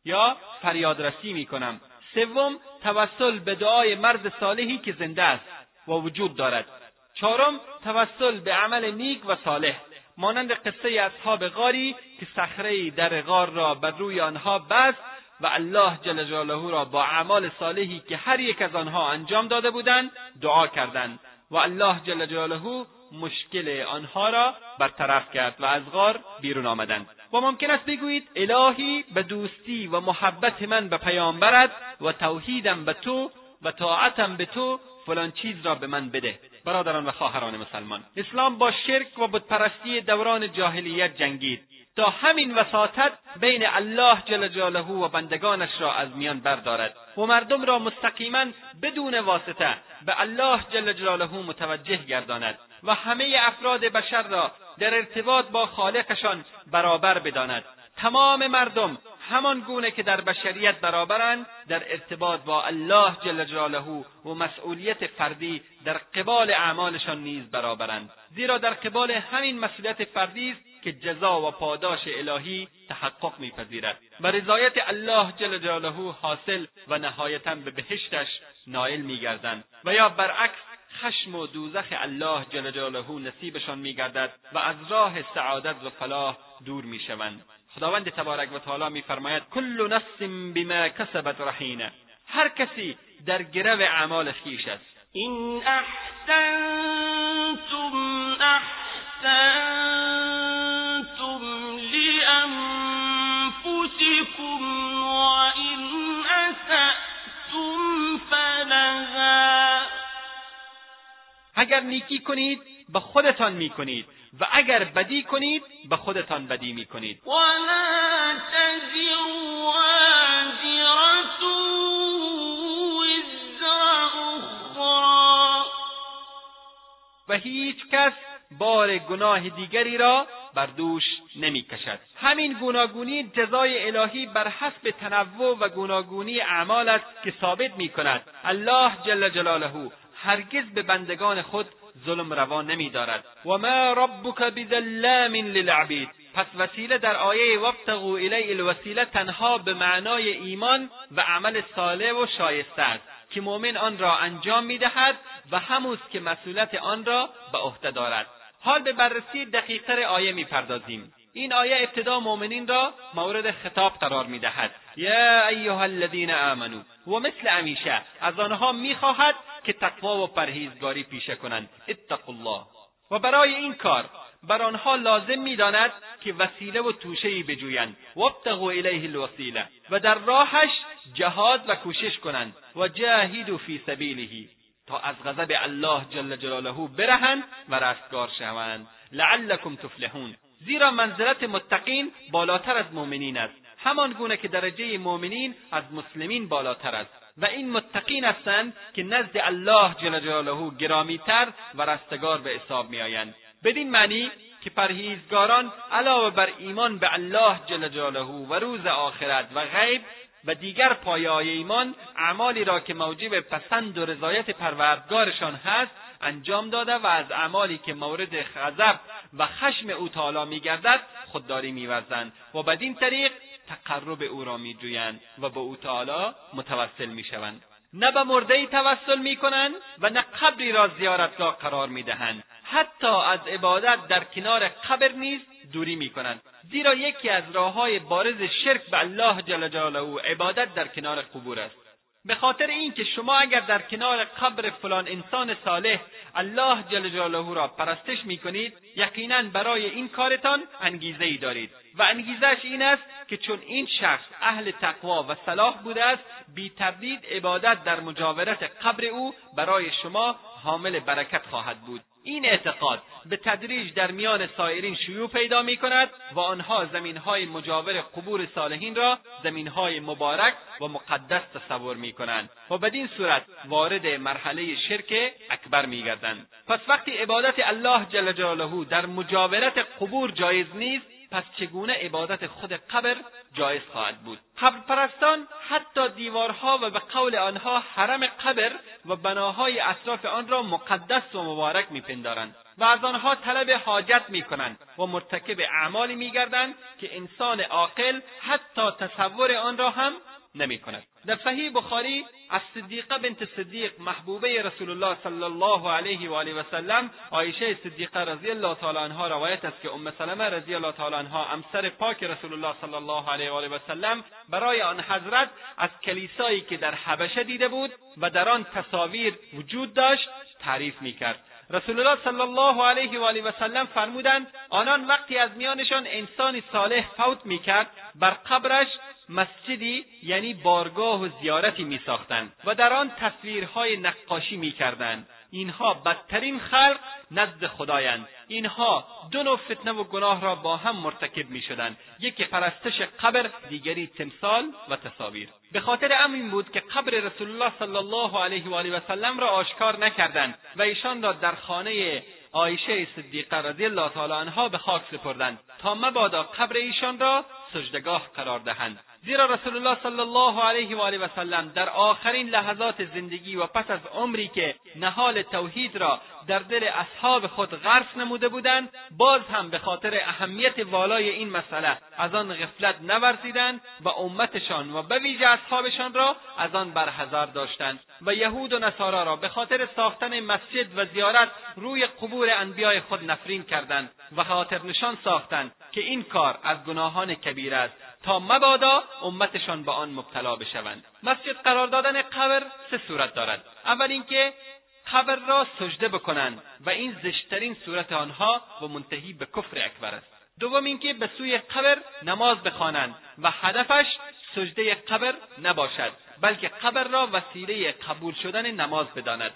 یا فریادرسی می‌کنم. سوم توسل به دعای مرد صالحی که زنده است و وجود دارد. چهارم توسل به عمل نیک و صالح. مانند قصه اصحاب غاری که صخره در غار را بر روی آنها بست و الله جل جلاله را با اعمال صالحی که هر یک از آنها انجام داده بودند دعا کردند و الله جل جلاله مشکل آنها را برطرف کرد و از غار بیرون آمدند. و ممکن است بگویید الهی به دوستی و محبت من به پیامبرت و توحیدم به تو و طاعتم به تو فلان چیز را به من بده. برادران و خواهران مسلمان اسلام با شرک و بتپرستی دوران جاهلیت جنگید. تا همین وساطت بین الله جل جلاله و بندگانش را از میان بردارد و مردم را مستقیما بدون واسطه به الله جل جلاله متوجه گرداند و همه افراد بشر را در ارتباط با خالقشان برابر بداند. تمام مردم همان گونه که در بشریت برابرند در ارتباط با الله جل جلاله و مسئولیت فردی در قبال اعمالشان نیز برابرند. زیرا در قبال همین مسئولیت فردی است که جزا و پاداش الهی تحقق میپذیرد. و رضایت الله جل جلاله حاصل و نهایتا به بهشتش نائل میگردند. و یا برعکس خشم و دوزخ الله جل جلاله نصیبشان میگردد و از راه سعادت و فلاح دور می‌شوند. خداوند تبارک و تعالی میفرماید کل نفس بما کسبت رحینه هر کسی در گرو اعمال خویش است. این احسنتم احسنتم اگر نیکی کنید به خودتان می‌کنید. و اگر بدی کنید به خودتان بدی می‌کنید. و هیچ کس بار گناه دیگری را بر دوش نمی کشد. همین گوناگونی جزای الهی بر حسب تنوع و گوناگونی اعمال است که ثابت می کند الله جل جلاله هرگز به بندگان خود ظلم روا نمی دارد و ما ربک بظلام للعبید. پس وسیله در آیه وابتغوا الی الوسیله تنها به معنای ایمان و عمل صالح و شایسته است که مؤمن آن را انجام می‌دهد و هموست که مسئولیت آن را به عهده دارد. حال به بررسی دقیقتر آیه می‌پردازیم. این آیه ابتدا مؤمنین را مورد خطاب قرار می‌دهد. یا ایها الذین آمنو و مثل همیشه از آنها می‌خواهد که تقوا و پرهیزگاری پیشه کنند. اتقوا الله. و برای این کار بر آنها لازم می‌داند که وسیله و توشهای بجویند. وابتغوا الیه الوسیله. و در راهش جهاد و کوشش کنند. و جاهدوا فی سبیله تا از غضب الله جل جلاله برهند و رستگار شوند. لعلکم تفلحون. زیرا منزلت متقین بالاتر از مؤمنین است. همان گونه که درجه مؤمنین از مسلمین بالاتر است. و این متقین هستند که نزد الله جل جلاله گرامیتر و رستگار به حساب میآیند. بدین معنی که پرهیزگاران علاوه بر ایمان به الله جل جلاله و روز آخرت و غیب و دیگر پایه ایمان اعمالی را که موجب پسند و رضایت پروردگارشان هست انجام داده و از اعمالی که مورد غضب و خشم او تعالی میگردد خودداری میورزند و بدین طریق تقرب او را میجویند و به او تعالی متوسل می‌شوند. نه به مردهای توسل می‌کنند و نه قبری را زیارتگاه قرار می‌دهند. حتی از عبادت در کنار قبر نیز دوری می‌کنند. زیرا یکی از راههای بارز شرک به الله جل جلاله عبادت در کنار قبور است. به خاطر اینکه شما اگر در کنار قبر فلان انسان صالح الله جل جلاله را پرستش می‌کنید یقینا برای این کارتان انگیزه ای دارید. و انگیزش این است که چون این شخص اهل تقوا و صلاح بوده است بی تردید عبادت در مجاورت قبر او برای شما حامل برکت خواهد بود. این اعتقاد به تدریج در میان سایرین شیوع پیدا می کند و آنها زمینهای مجاور قبور صالحین را زمینهای مبارک و مقدس تصور می کنند و بدین صورت وارد مرحله شرک اکبر می گردند پس وقتی عبادت الله جل جلاله در مجاورت قبور جایز نیست پس چگونه عبادت خود قبر جایز خواهد بود؟ قبر پرستان حتی دیوارها و به قول آنها حرم قبر و بناهای اطراف آن را مقدس و مبارک میپندارند و از آنها طلب حاجت می‌کنند و مرتکب اعمالی میگردند که انسان عاقل حتی تصور آن را هم نمی کند در صحیح بخاری از صدیقه بنت صدیق محبوبه رسول الله صلی الله علیه و آله و سلم عایشه صدیقه رضی الله تعالی عنها روایت است که ام سلمه رضی الله تعالی عنها امسر پاک رسول الله صلی الله علیه و آله و سلم برای آن حضرت از کلیسایی که در حبشه دیده بود و در آن تصاویر وجود داشت تعریف می‌کرد. رسول الله صلی الله علیه و آله و سلم فرمودند آنان وقتی از میانشان انسانی صالح فوت می‌کرد بر قبرش مسجدی یعنی بارگاه و زیارتی می ساختند و در آن تصویرهای نقاشی می کردند. اینها بدترین خلق نزد خدایند. اینها دو نوع فتنه و گناه را با هم مرتکب می شدند یکی پرستش قبر دیگری تمثال و تصاویر. به خاطر امین بود که قبر رسول الله صلی الله علیه و آله و سلم را آشکار نکردند و ایشان را در خانه عایشه صدیقه رضی الله تعالی عنها به خاک سپردند. تا مبادا قبر ایشان را سجدگاه قرار دهند. زیرا رسول الله صلی الله علیه و آله و سلم در آخرین لحظات زندگی و پس از عمری که نهال توحید را در دل اصحاب خود غرس نموده بودند باز هم به خاطر اهمیت والای این مسئله از آن غفلت نورزیدند و امتشان و به ویژه اصحابشان را از آن برحذر داشتند و یهود و نصارا را به خاطر ساختن مسجد و زیارت روی قبور انبیای خود نفرین کردند و خاطر نشان ساختند که این کار از گناهان کبیر است تا مبادا امتشان به آن مبتلا بشوند. مسجد قرار دادن قبر سه صورت دارد. اول اینکه قبر را سجده بکنند و این زشترین صورت آنها و منتهی به کفر اکبر است. دوم اینکه به سوی قبر نماز بخوانند و هدفش سجده قبر نباشد بلکه قبر را وسیله قبول شدن نماز بداند.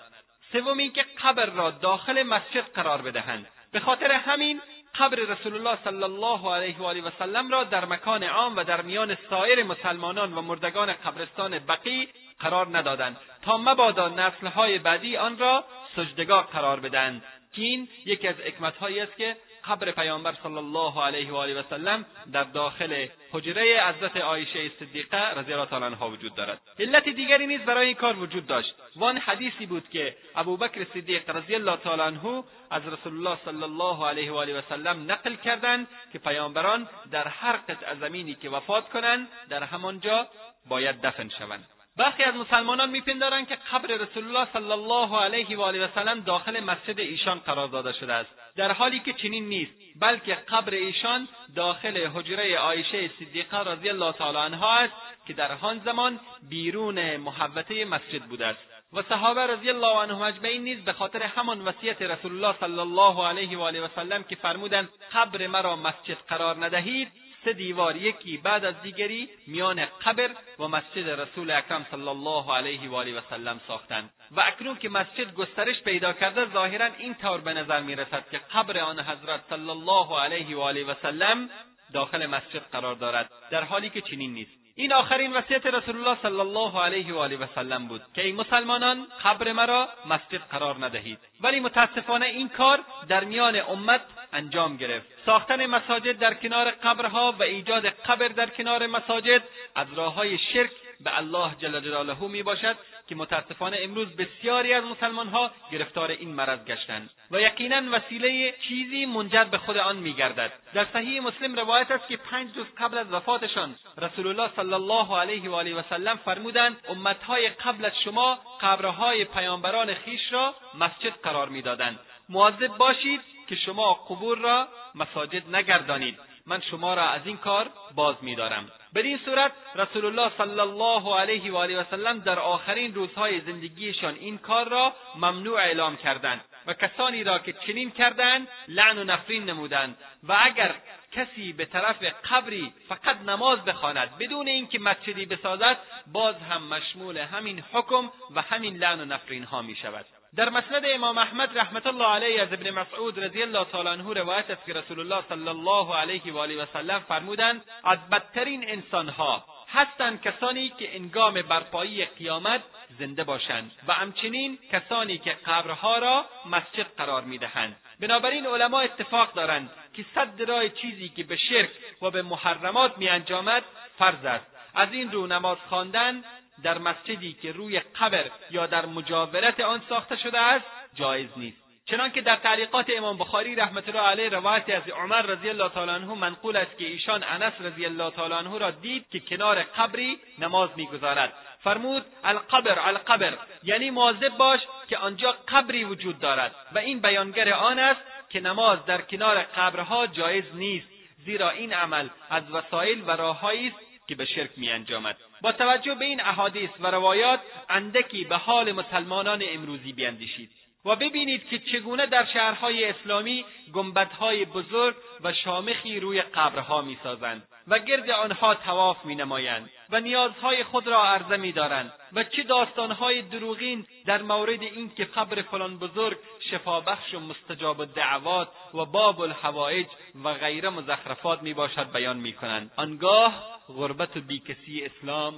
سوم اینکه قبر را داخل مسجد قرار بدهند. به خاطر همین قبر رسول الله صلی الله علیه و آله و سلم را در مکان عام و در میان سایر مسلمانان و مردگان قبرستان بقی قرار ندادند تا مبادا نسلهای بعدی آن را سجدگاه قرار بدهند. که این یکی از حکمتهایی است که قبر پیامبر صلی الله علیه و آله و سلم در داخل حجره حضرت عایشه صدیقه رضی الله تعالی عنها وجود دارد. علت دیگری نیز برای این کار وجود داشت. و آن حدیثی بود که ابوبکر صدیق رضی الله تعالی عنه از رسول الله صلی الله علیه و آله و سلم نقل کردند که پیامبران در هر قطع زمینی که وفات کنند در همانجا باید دفن شوند. برخی از مسلمانان میپندارند که قبر رسول الله صلی الله علیه و آله و سلم داخل مسجد ایشان قرار داده شده است. در حالی که چنین نیست بلکه قبر ایشان داخل حجره عایشه صدیقه رضی الله تعالی عنها است که در آن زمان بیرون محوطه مسجد بوده است. و صحابه رضی الله عنهم اجمعین نیز به خاطر همان وصیت رسول الله صلی الله علیه و آله و سلم که فرمودند قبر مرا مسجد قرار ندهید سه دیوار یکی بعد از دیگری میان قبر و مسجد رسول اکرم صلی الله علیه و آله و سلم ساختند و اکنون که مسجد گسترش پیدا کرده ظاهرا این طور به نظر می‌رسد که قبر آن حضرت صلی الله علیه و آله و سلم داخل مسجد قرار دارد در حالی که چنین نیست. این آخرین وصیت رسول الله صلی الله علیه و آله و سلم بود که ای مسلمانان قبر مرا مسجد قرار ندهید. ولی متاسفانه این کار در میان امت انجام گرفت. ساختن مساجد در کنار قبرها و ایجاد قبر در کنار مساجد از راه های شرک به الله جل جلاله می باشد که متاسفانه امروز بسیاری از مسلمانها گرفتار این مرض گشتند و یقینا وسیله چیزی منجر به خود آن میگردد. در صحیح مسلم روایت است که پنج روز قبل از وفاتشان رسول الله صلی الله علیه و آله و سلم فرمودند امتهای قبل از شما قبرهای پیامبران خیش را مسجد قرار می‌دادند. مواظب باشید که شما قبور را مساجد نگردانید. من شما را از این کار باز میدارم. بدین صورت رسول الله صلی الله علیه و آله و سلم در آخرین روزهای زندگیشان این کار را ممنوع اعلام کردند و کسانی را که چنین کردند لعن و نفرین نمودند. و اگر کسی به طرف قبری فقط نماز بخواند بدون اینکه مسجدی بسازد باز هم مشمول همین حکم و همین لعن و نفرین ها می شود در مسند امام احمد رحمت الله علیه از ابن مسعود رضی الله تعالی عنه روایت است که رسول الله صلی الله علیه و آله و سلم فرمودند از بدترین انسانها هستند کسانی که انگام برپایی قیامت زنده باشند و همچنین کسانی که قبرها را مسجد قرار می‌دهند. بنابراین علما اتفاق دارند که صد راه چیزی که به شرک و به محرمات میانجامد فرض است. از این رو نماز خواندن در مسجدی که روی قبر یا در مجاورت آن ساخته شده است جایز نیست. چنانکه در تعلیقات امام بخاری رحمت الله علیه روایتی از عمر رضی الله تعالی عنه منقول است که ایشان انس رضی الله تعالی عنه را دید که کنار قبری نماز می‌گذارد. فرمود القبر القبر. یعنی مواظب باش که آنجا قبری وجود دارد. و این بیانگر آن است که نماز در کنار قبرها جایز نیست زیرا این عمل از وسایل و راههایی است که به شرک میانجامد. با توجه به این احادیث و روایات اندکی به حال مسلمانان امروزی بیندیشید. و ببینید که چگونه در شهرهای اسلامی گنبدهای بزرگ و شامخی روی قبرها می‌سازند و گرد آنها تواف مینمایند و نیازهای خود را عرضه میدارند و چه داستانهای دروغین در مورد اینکه قبر فلان بزرگ شفابخش و مستجاب الدعوات و باب الحوائج و غیره مزخرفات می‌باشد بیان می‌کنند. آنگاه غربت و بیکسی اسلام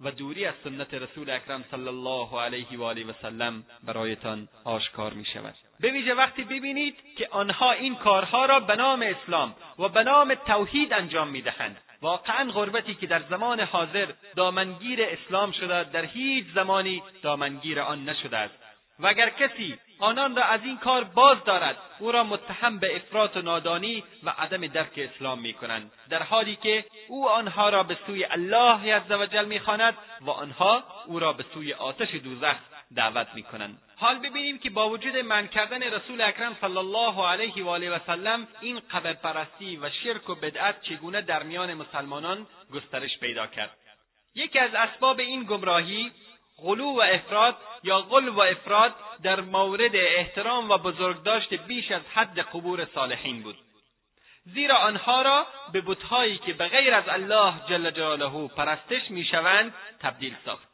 و دوری از سنت رسول اکرم صلی الله علیه و آله و سلم برایتان آشکار می شود. به ویژه وقتی ببینید که آنها این کارها را به نام اسلام و به نام توحید انجام می دهند. واقعا غربتی که در زمان حاضر دامنگیر اسلام شده در هیچ زمانی دامنگیر آن نشده است. و اگر کسی آنان را از این کار باز دارد؟ او را متهم به افراط و نادانی و عدم درک اسلام می کنند در حالی که او آنها را به سوی الله عزوجل می‌خواند و آنها او را به سوی آتش دوزخ دعوت می کنند حال ببینیم که با وجود من کردن رسول اکرم صلی الله علیه و آله و سلم این قبر پرستی و شرک و بدعت چگونه در میان مسلمانان گسترش پیدا کرد؟ یکی از اسباب این گمراهی غلو و افراد یا غل و افراد در مورد احترام و بزرگداشت بیش از حد قبور صالحین بود. زیرا آنها را به بتهایی که به غیر از الله جل جلاله پرستش می‌شوند تبدیل ساخت.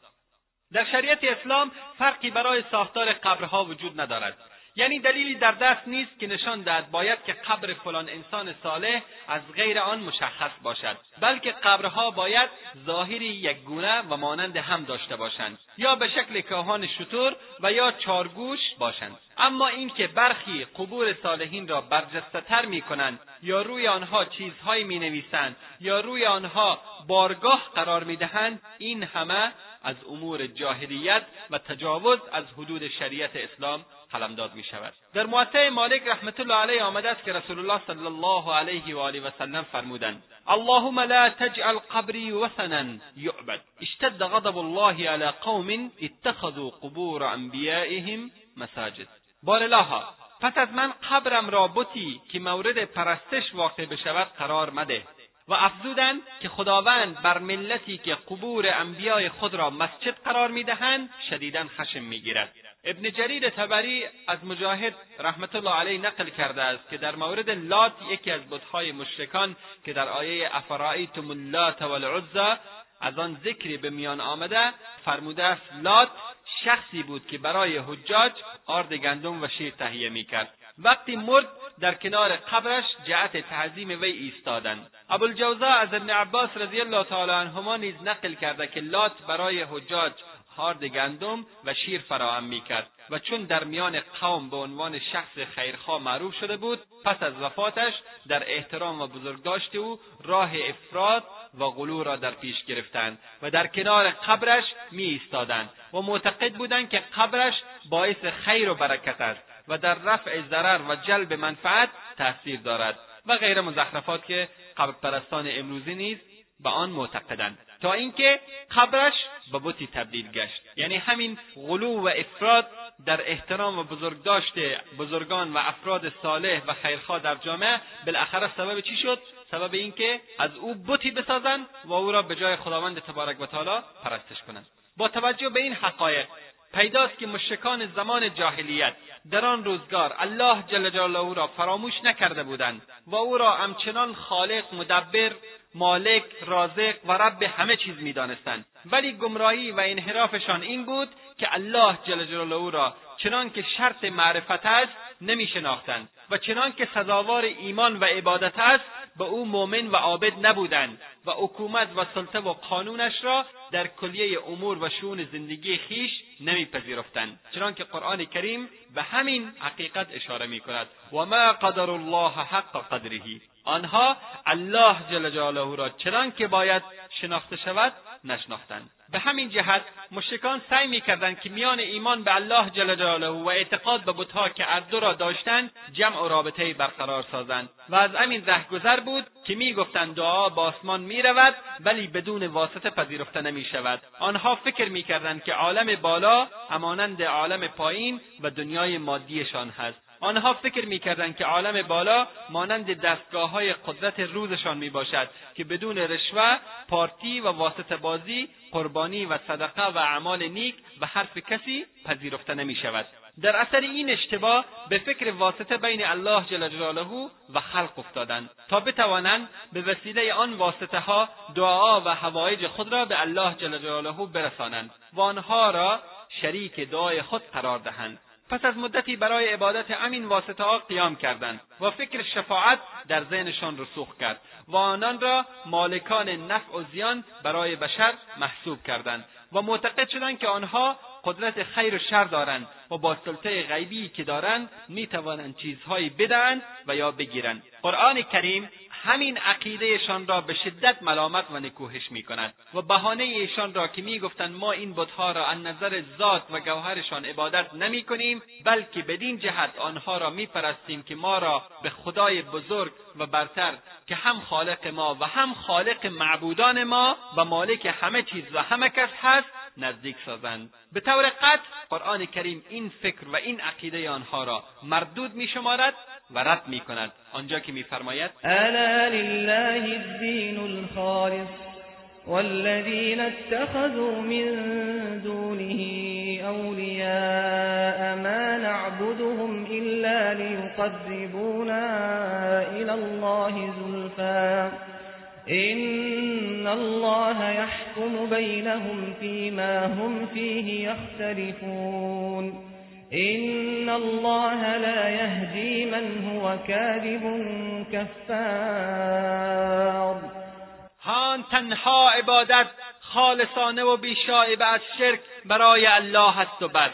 در شریعت اسلام فرقی برای ساختار قبرها وجود ندارد. یعنی دلیلی در دست نیست که نشان دهد باید که قبر فلان انسان صالح از غیر آن مشخص باشد بلکه قبرها باید ظاهری یکگونه و مانند هم داشته باشند یا به شکل کاهان شطور و یا چارگوش باشند. اما اینکه برخی قبور صالحین را برجستهتر می‌کنند یا روی آنها چیزهایی می‌نویسند یا روی آنها بارگاه قرار می‌دهند این همه از امور جاهلیت و تجاوز از حدود شریعت اسلام قلمداد می شود. در معطع مالک رحمت الله علیه آمده است که رسول الله صلی الله علیه و آله و سلم فرمودند اللهم لا تجعل قبری وثنا یعبد. اشتد غضب الله علی قوم اتخذوا قبور انبیائهم مساجد. بارلاها پس از من قبرم را بتی که مورد پرستش واقع بشود قرار مده. و افزودند که خداوند بر ملتی که قبور انبیای خود را مسجد قرار می‌دهند شدیدا خشم می‌گیرد. ابن جریر تبری از مجاهد رحمت الله علیه نقل کرده است که در مورد لات یکی از بتهای مشرکان که در آیه افرایتم اللات والعزا از آن ذکری به میان آمده فرموده است لات شخصی بود که برای حجاج آرد گندم و شیر تهیه می‌کرد. وقتی مرد در کنار قبرش جهت تعظیم وی ایستادند ابوالجوزا از ابن عباس رضی الله تعالی عنهما نیز نقل کرده که لات برای حجاج هارد گندم و شیر فراهم می‌کرد و چون در میان قوم به عنوان شخص خیرخواه معروف شده بود پس از وفاتش در احترام و بزرگداشت او راه افراد و غلو را در پیش گرفتند و در کنار قبرش می ایستادند و معتقد بودند که قبرش باعث خیر و برکت است. و در رفع ضرر و جلب منفعت تاثیر دارد و غیر مزخرفات که قبر پرستان امروزی نیز به آن معتقدند. تا اینکه قبرش به بتی تبدیل گشت. یعنی همین غلو و افراد در احترام و بزرگداشت بزرگان و افراد صالح و خیرخواه در جامعه بالاخره سبب چی شد؟ سبب اینکه از او بتی بسازند و او را به جای خداوند تبارک و تعالی پرستش کنند. با توجه به این حقایق پیداست که مشرکان زمان جاهلیت در آن روزگار الله جل جلاله را فراموش نکرده بودند و او را همچنان خالق مدبر مالک رازق و رب همه چیز می‌دانستند. ولی گمراهی و انحرافشان این بود که الله جل جلاله را چنان که شرط معرفت است نمی شناختند و چنان که سزاوار ایمان و عبادت است به او مؤمن و عابد نبودند و حکومت و سلطه و قانونش را در کلیه امور و شون زندگی خیش نمیپذیرفتند چنانکه قرآن کریم به همین حقیقت اشاره می کند و ما قدر الله حق قدره. آنها الله جل جلاله را چنان که باید شناخته شود نشناختند. به همین جهت مشرکان سعی می‌کردند که میان ایمان به الله جل جلاله و اعتقاد به بتها که هر دو را داشتند جمع و رابطه برقرار سازند. و از همین رهگذر بود که می‌گفتند دعا به آسمان می‌رود ولی بدون واسطه پذیرفته نمی‌شود. آنها فکر می‌کردند که عالم بالا همانند عالم پایین و دنیای مادیشان هست. آنها فکر می‌کردند که عالم بالا مانند دستگاه های قدرت روزشان می‌باشد که بدون رشوه پارتی و واسطه بازی قربانی و صدقه و اعمال نیک و حرف کسی پذیرفته نمی‌شود. در اثر این اشتباه به فکر واسطه بین الله جل جلاله و خلق افتادند تا بتوانند به وسیله آن واسطه ها دعا و حوایج خود را به الله جل جلاله برسانند و آنها را شریک دعای خود قرار دهند. پس از مدتی برای عبادت امین واسطه ها قیام کردند و فکر شفاعت در ذهنشان رسوخ کرد و آنان را مالکان نفع و زیان برای بشر محسوب کردند و معتقد شدند که آنها قدرت خیر و شر دارند و با سلطه غیبی که دارند می‌توانند چیزهایی بدهند و یا بگیرند. قرآن کریم همین عقیدهشان را به شدت ملامت و نکوهش می کند و بهانه ایشان را که می گفتند ما این بتها را از نظر ذات و گوهرشان عبادت نمی کنیم بلکه بدین جهت آنها را می پرستیم که ما را به خدای بزرگ و برتر که هم خالق ما و هم خالق معبودان ما و مالک همه چیز و همه کس هست نزدیک سازند. به طور قطع قرآن کریم این فکر و این عقیده آنها را مردود می شمارد و رد می کند آنجا که میفرماید الا لله الدین الخالص والذين اتخذوا من دونه أولياء ما نعبدهم إلا ليقربونا إلى الله زلفا. إن الله يحكم بينهم فيما هم فيه يختلفون. إن الله لا يهدي من هو كاذب كفار. هان تنها عبادت خالصانه و بیشایبه از شرک برای الله است و بس.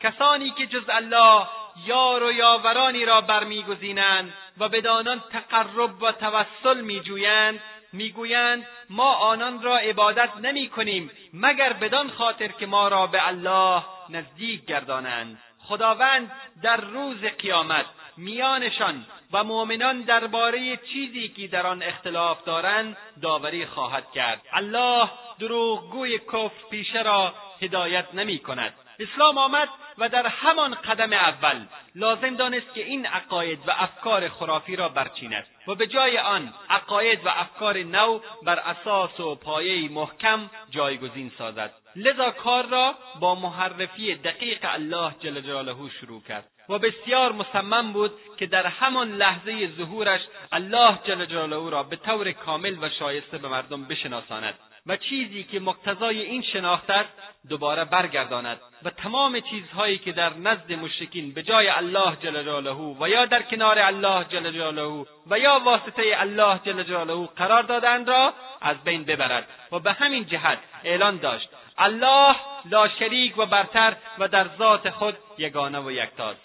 کسانی که جز الله یار و یاورانی را برمیگزینند و بدانان تقرب و توسل میجویند می‌گویند ما آنان را عبادت نمی کنیم مگر بدان خاطر که ما را به الله نزدیک گردانند. خداوند در روز قیامت میانشان و مؤمنان درباره چیزی که در آن اختلاف دارند داوری خواهد کرد. الله دروغگوی کفر پیشه را هدایت نمی کند. اسلام آمد و در همان قدم اول لازم دانست که این عقاید و افکار خرافی را برچیند و به جای آن عقاید و افکار نو بر اساس و پایه محکم جایگزین سازد. لذا کار را با محرفی دقیق الله جل جلاله شروع کرد و بسیار مصمم بود که در همان لحظه ظهورش الله جل جلاله را به طور کامل و شایسته به مردم بشناساند و چیزی که مقتضای این شناخت است دوباره برگرداند و تمام چیزهایی که در نزد مشرکین به جای الله جل جلاله و یا در کنار الله جل جلاله و یا واسطه الله جل جلاله قرار دادند را از بین ببرد و به همین جهت اعلان داشت الله لا شریک و برتر و در ذات خود یگانه و یکتاست.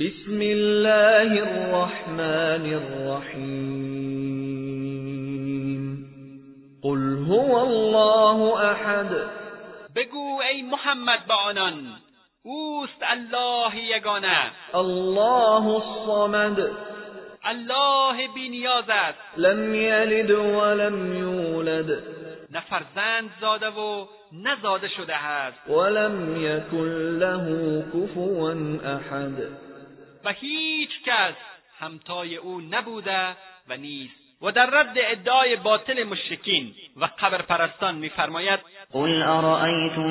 بسم الله الرحمن الرحیم. قل هو الله احد. بگو ای محمد با آنان اوست الله یگانه. الله الصمد. الله بینیاز است. لم یلد ولم یولد. نه فرزند زاده و نزاده شده است. ولم یکن له کفوا احد. و هیچ کس همتای او نبوده و نیست. و در رد ادعای باطل مشرکین و قبر پرستان میفرماید قل ارأيتم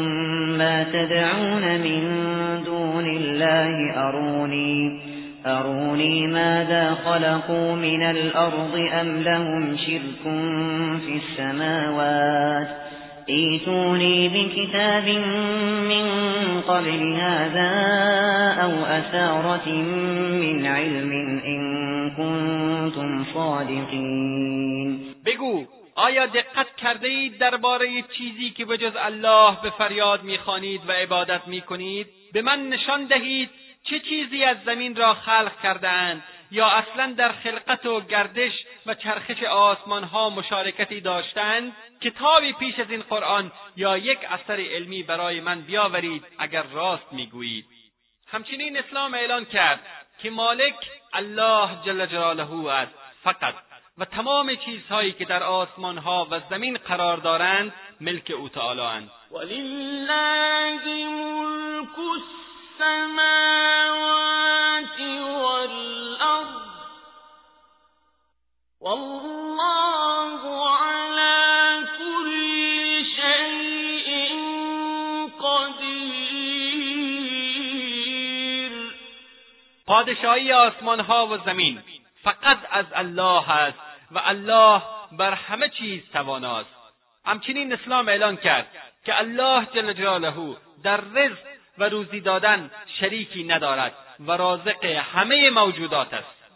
ما تدعون من دون الله؟ اروني اروني ماذا خلقوا من الارض ام لهم شرك في السماوات؟ ایتونی بكتاب من قبل هذا او اثارة من علم ان كنتم صادقین بگو آیا دقت کرده اید درباره چیزی که به جز الله به فریاد می‌خوانید و عبادت می‌کنید؟ به من نشان دهید چه چیزی از زمین را خلق کردهاند یا اصلا در خلقت و گردش و چرخش آسمان ها مشارکتی داشتند کتابی پیش از این قرآن یا یک اثر علمی برای من بیاورید اگر راست می‌گویید. همچنین اسلام اعلان کرد که مالک الله جل جلاله است فقط. و تمام چیزهایی که در آسمان ها و زمین قرار دارند ملک او تعالی اند. ولله السماوات والارض. پادشاهی آسمان ها و زمین فقط از الله است و الله بر همه چیز تواناست. همچنین اسلام اعلان کرد که الله جل جلاله در رزق و روزی دادن شریکی ندارد و رازق همه موجودات است.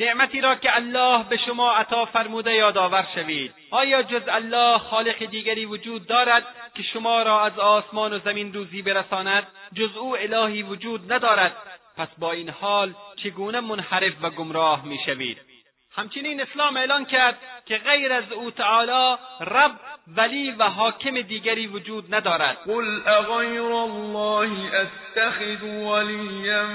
نعمتی را که الله به شما عطا فرموده یادآور شوید. آیا جز الله خالق دیگری وجود دارد که شما را از آسمان و زمین روزی برساند؟ جز او الهی وجود ندارد. پس با این حال چگونه منحرف و گمراه می‌شوید؟ همچنین اسلام اعلان کرد که غیر از او تعالی رب ولی و حاکم دیگری وجود ندارد. قل اغیر الله اتخذ ولیا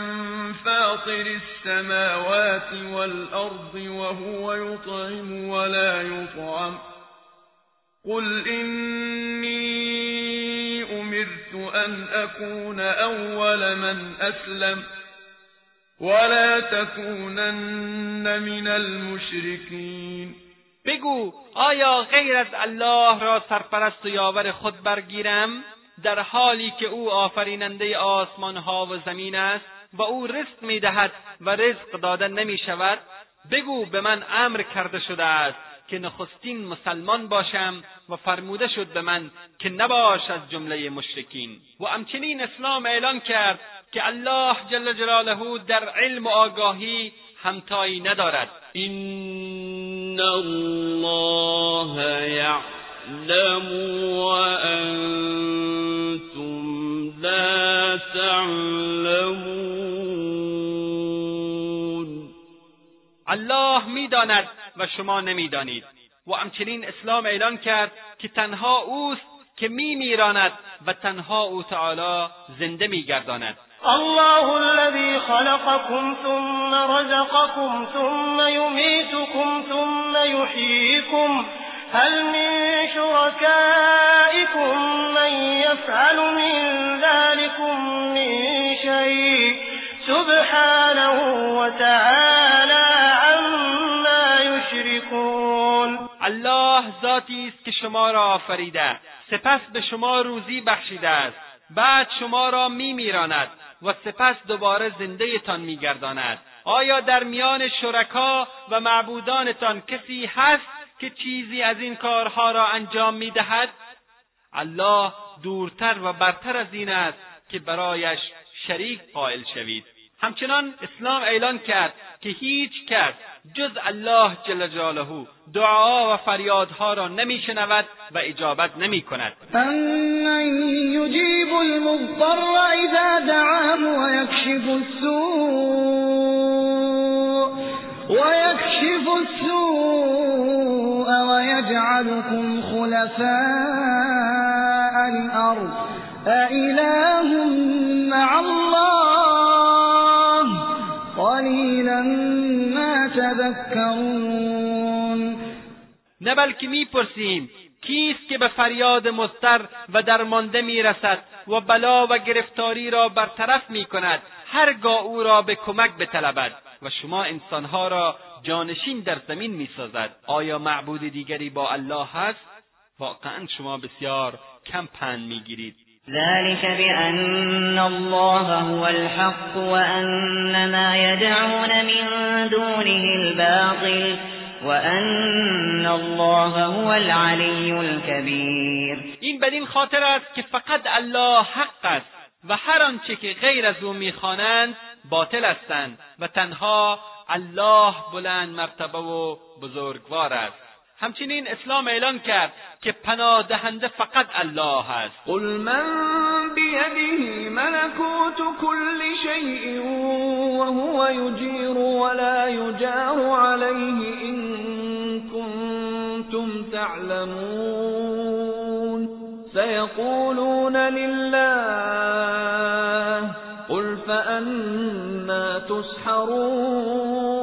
فاطر السماوات والارض وهو يطعم ولا يطعم قل إني أمرت أن أكون أول من أسلم ولا تكونن من المشركين. بگو آیا غیر از الله را سرپرست و یاور خود برگیرم؟ در حالی که او آفریننده آسمان ها و زمین است و او رزق می‌دهد و رزق داده نمی شود بگو به من امر کرده شده است که نخستین مسلمان باشم و فرموده شد به من که نباش از جمله مشرکین. و همچنین اسلام اعلان کرد که الله جل جلاله در علم و آگاهی همتایی ندارد. این الله یعلم و انتم لا تعلمون. الله می‌داند و شما نمی‌دانید. و همچنین اسلام اعلان کرد که تنها اوست که میمیراند و تنها او تعالی زنده میگرداند. الله الذي خلقكم ثم رزقكم ثم يميتكم ثم يحييكم هل من شركائكم من يفعل من ذلكم من شيء سبحانه وتعالى عما يشركون. الله ذاتی است که شما را آفریده سپس به شما روزی بخشیده است. بعد شما را میمیراند و سپس دوباره زنده تان میگرداند. آیا در میان شرکا و معبودانتان کسی هست که چیزی از این کارها را انجام می‌دهد؟ الله دورتر و برتر از این است که برایش شریک قائل شوید. همچنان اسلام اعلان کرد که هیچ کس جز الله جل جلاله دعا و فریادها را نمیشنود و اجابت نمی کند امن یجیب المضطر اذا دعاه ويكشف السوء ويكشف السوء ويجعلكم خلفاء الارض. أإله مع الله نه بلکه می‌پرسیم کیست که به فریاد مضطر و درمانده می‌رسد و بلا و گرفتاری را برطرف می‌کند هرگاه او را به کمک بطلبد و شما انسانها را جانشین در زمین می‌سازد. آیا معبود دیگری با الله هست؟ واقعا شما بسیار کم پند می‌گیرید. ذلك بأن الله هو الحق وأن ما يدعون من دونه الباطل. وأن الله هو العلي الكبير. این بدین خاطر است که فقط الله حق است و هر آنچه که غیر از او می‌خوانند باطل هستند و تنها الله بلند مرتبه و بزرگوار است. همچنین اسلام اعلان کرد که پناه دهنده فقط الله است. قل من بیده ملکوت کل شیء وهو یجیر ولا یجار علیه این کنتم تعلمون. سیقولون لله قل فأنا تسحرون.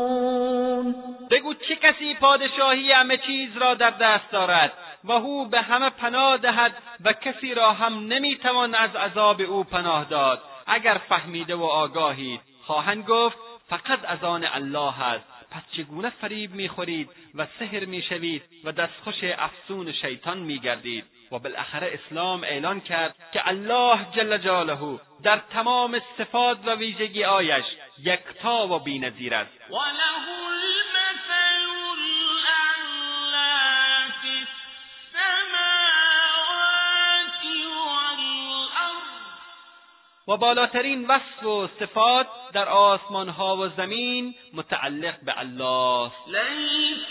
کسی پادشاهی همه چیز را در دست دارد و او به همه پناه دهد و کسی را هم نمی‌توان از عذاب او پناه داد. اگر فهمیده و آگاهید خواهند گفت فقط از آن الله است. پس چگونه فریب می‌خورید و سحر می‌شوید و دستخوش افسون شیطان میگردید؟ و بالاخره اسلام اعلان کرد که الله جل جلاله در تمام صفات و ویژگی آیش یکتا و بینظیر است. و بالاترین وصف و صفات در آسمان ها و زمین متعلق به الله لیس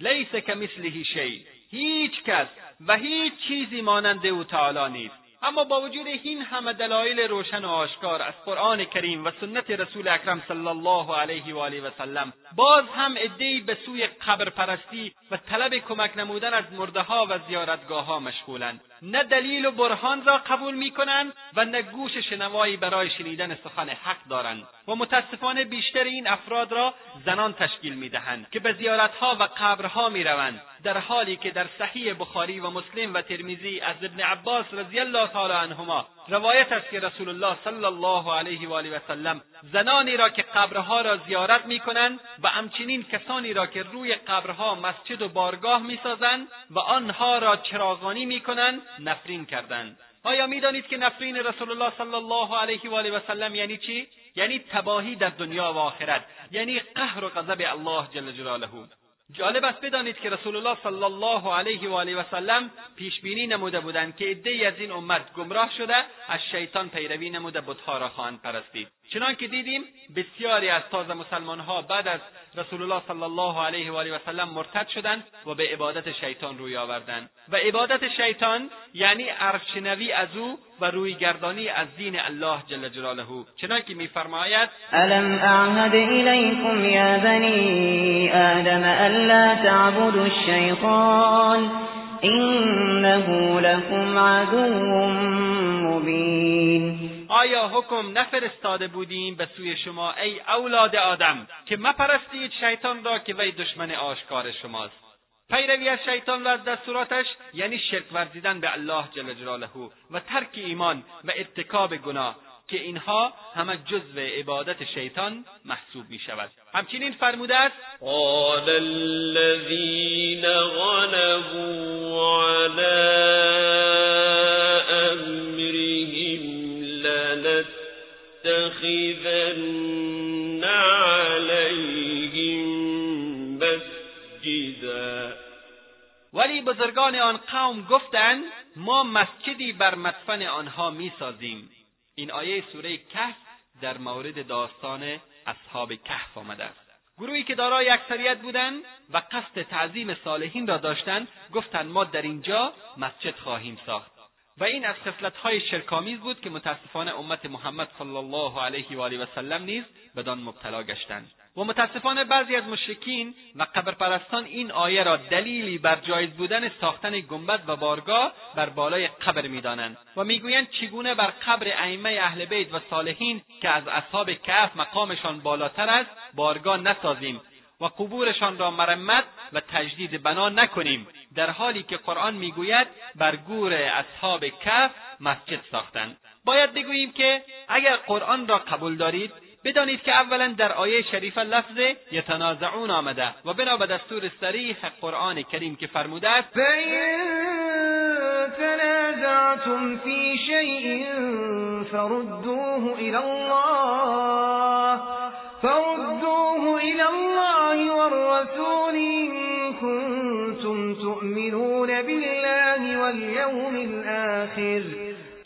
لیس کمثله شیء هیچ کس و هیچ چیزی مانند او تعالی نیست. اما با وجود این همه دلایل روشن و آشکار از قرآن کریم و سنت رسول اکرم صلی الله علیه و آله و سلم باز هم عدهای به سوی قبر پرستی و طلب کمک نمودن از مرده ها و زیارتگاه ها مشغولند. نه دلیل و برهان را قبول می‌کنند و نه گوش شنوایی برای شنیدن سخن حق دارند و متاسفانه بیشتر این افراد را زنان تشکیل می‌دهند که به زیارتها و قبرها می‌روند در حالی که در صحیح بخاری و مسلم و ترمیزی از ابن عباس رضی الله تعالی عنهما روایت است که رسول الله صلی الله علیه و آله و سلم زنانی را که قبرها را زیارت می‌کنند و همچنین کسانی را که روی قبرها مسجد و بارگاه می‌سازند و آنها را چراغانی می‌کنند نفرین کردند. آیا می‌دانید که نفرین رسول الله صلی الله علیه و آله و سلم یعنی چی؟ یعنی تباهی در دنیا و آخرت یعنی قهر و غضب الله جل جلاله. جالب است بدانید که رسول الله صلی الله علیه و آله و سلم پیش بینی نموده بودند که عدهای از این امت گمراه شده از شیطان پیروی نموده بتها را خواهند پرستید. چنان که دیدیم بسیاری از تازه مسلمانها بعد از رسول الله صلی الله علیه و آله و سلم مرتد شدند و به عبادت شیطان روی آوردند. و عبادت شیطان یعنی عرفشنوی از او و روی گردانی از دین الله جل جلاله. چنان که میفرماید الم اعهد الیکم یا بنی آدم الا تعبدوا الشیطان انه لكم عدو مبین آیا حکم نفرستاده بودیم به سوی شما ای اولاد آدم که مپرستید شیطان را که وی دشمن آشکار شماست؟ پیروی از شیطان و از دستوراتش یعنی شرک ورزیدن به الله جل جلاله و ترک ایمان و اتکاب گناه که اینها همه جزو عبادت شیطان محسوب می شود همچنین فرموده است قال الذين غلبوا على امرهم لنتخذن عليهم مسجدا ولی بزرگان آن قوم گفتند ما مسجدی بر مدفن آنها می‌سازیم. این آیه سوره کهف در مورد داستان اصحاب کهف آمده است. گروهی که دارای اکثریت بودند و قصد تعظیم صالحین را داشتند گفتند ما در اینجا مسجد خواهیم ساخت. و این از خصلتهای شرکآمیز بود که متاسفانه امت محمد صلی الله علیه و آله و سلم نیز بدان مبتلا گشتند. و متاسفانه بعضی از مشرکین و قبرپرستان این آیه را دلیلی بر جایز بودن ساختن گنبد و بارگاه بر بالای قبر می‌دانند و می‌گویند چگونه بر قبر ائمه اهل بیت و صالحین که از اصحاب کهف مقامشان بالاتر است بارگاه نسازیم و قبورشان را مرمت و تجدید بنا نکنیم در حالی که قرآن می‌گوید بر گور اصحاب کف مسجد ساختند باید بگوییم که اگر قرآن را قبول دارید بدانید که اولا در آیه شریفه لفظ یتنازعون آمده و بنا به دستور صریح قرآن کریم که فرموده است تنازعتم في شيء فردوه الى الله فردوه الى الله والرسول إن كنتم تؤمنون بالله واليوم الآخر.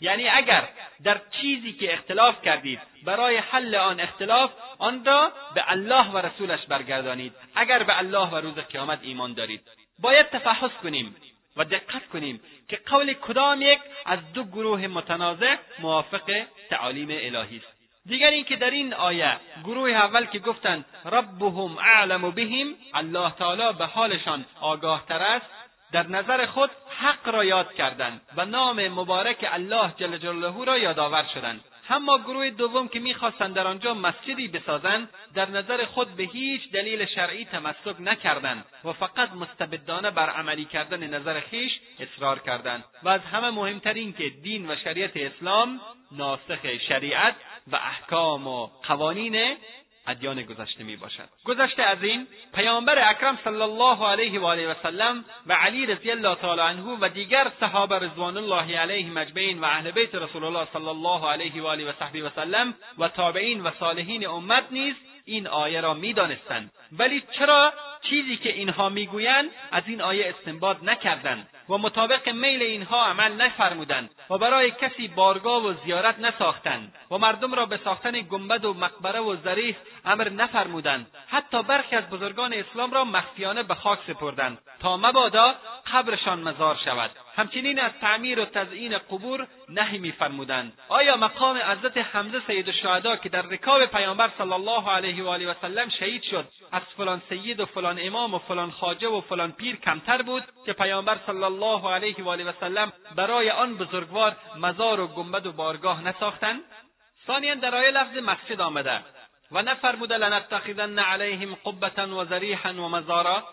یعنی اگر در چیزی که اختلاف کردید برای حل آن اختلاف آن را به الله و رسولش برگردانید. اگر به الله و روز قیامت ایمان دارید. باید تفحص کنیم و دقت کنیم که قول کدام یک از دو گروه متنازع موافق تعالیم الهی است. دیگر اینکه در این آیه گروه اول که گفتند ربهم اعلم بهم الله تعالی به حالشان آگاه تر است در نظر خود حق را یاد کردند و نام مبارک الله جل جلاله را یادآور شدند. اما گروه دوم که می‌خواستند در آنجا مسجدی بسازند در نظر خود به هیچ دلیل شرعی تمسک نکردند و فقط مستبدانه بر عملی کردن نظر خیش اصرار کردند. و از همه مهمتر این که دین و شریعت اسلام ناسخ شریعت و احکام و قوانین ادیان گذشته می باشد. گذشته از این پیامبر اکرم صلی الله علیه و آله و سلم و علی رضی الله تعالی عنه و دیگر صحابه رضوان الله علیهم اجمعین و اهل بیت رسول الله صلی الله علیه و آله و صحبه و سلم و تابعین و صالحین امت نیز این آیه را می‌دانستند ولی چرا چیزی که اینها می‌گویند از این آیه استنباط نکردند و مطابق میل اینها عمل نفرمودند و برای کسی بارگاه و زیارت نساختند و مردم را به ساختن گنبد و مقبره و ظریف امر نفرمودند. حتی برخی از بزرگان اسلام را مخفیانه به خاک سپردند تا مبادا قبرشان مزار شود. همچنین از تعمیر و تزئین قبور نهی میفرمودند. آیا مقام حضرت حمزه سید الشهدا که در رکاب پیامبر صلی الله علیه و آله و سلم شهید شد از فلان سید و فلان امام و فلان خواجه و فلان پیر کمتر بود که پیامبر صلی الله علیه و آله و سلم برای آن بزرگوار مزار و گنبد و بارگاه نساختند؟ ثانیا در آیه لفظ مسجد آمده. و نفرموده لنتخذن علیهم قبة و ذریحا و مزارا.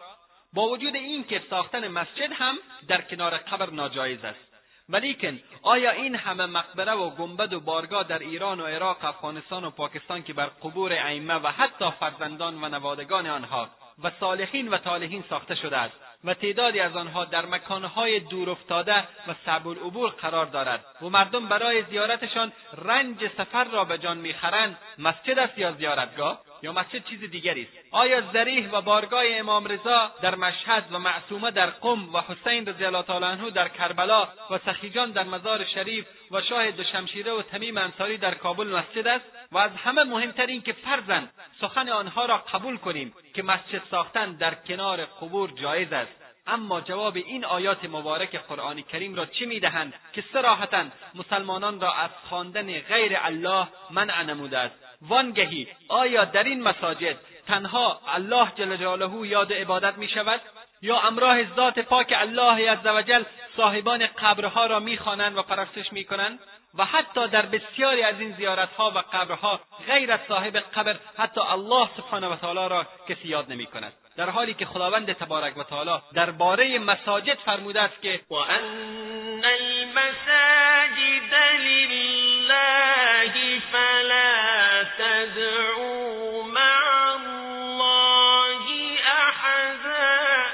با وجود این که ساختن مسجد هم در کنار قبر ناجایز است. ولیکن آیا این همه مقبره و گنبد و بارگاه در ایران و عراق افغانستان و پاکستان که بر قبور ائمه و حتی فرزندان و نوادگان آنها و صالحین و طالحین ساخته شده است و تعدادی از آنها در مکانهای دور افتاده و صعب العبور قرار دارد و مردم برای زیارتشان رنج سفر را به جان می‌خرند مسجد است یا زیارتگاه؟ یا مسجد چیز دیگری است. آیا ذریح و بارگاه امام رضا در مشهد و معصومه در قم و حسین رضی الله تعالی عنه در کربلا و سخیجان در مزار شریف و شاه دوشمشیره و تمیم انصاری در کابل مسجد است؟ و از همه مهمتر این که فرزند سخن آنها را قبول کنیم که مسجد ساختن در کنار قبور جایز است. اما جواب این آیات مبارک قرآن کریم را چه می‌دهند که سراحتا مسلمانان را از خواندن غیر الله منع نموده است؟ وانگهی. آیا در این مساجد تنها الله جل جلاله یاد عبادت می شود یا امراه ذات پاک الله عزوجل صاحبان قبرها را می‌خوانند و پرستش می‌کنند؟ و حتی در بسیاری از این زیارتها و قبرها غیر از صاحب قبر حتی الله سبحانه و تعالی را کسی یاد نمی کند در حالی که خداوند تبارک و تعالی درباره مساجد فرموده است که و ان المساجد لله فلا تدعوا مع الله احدا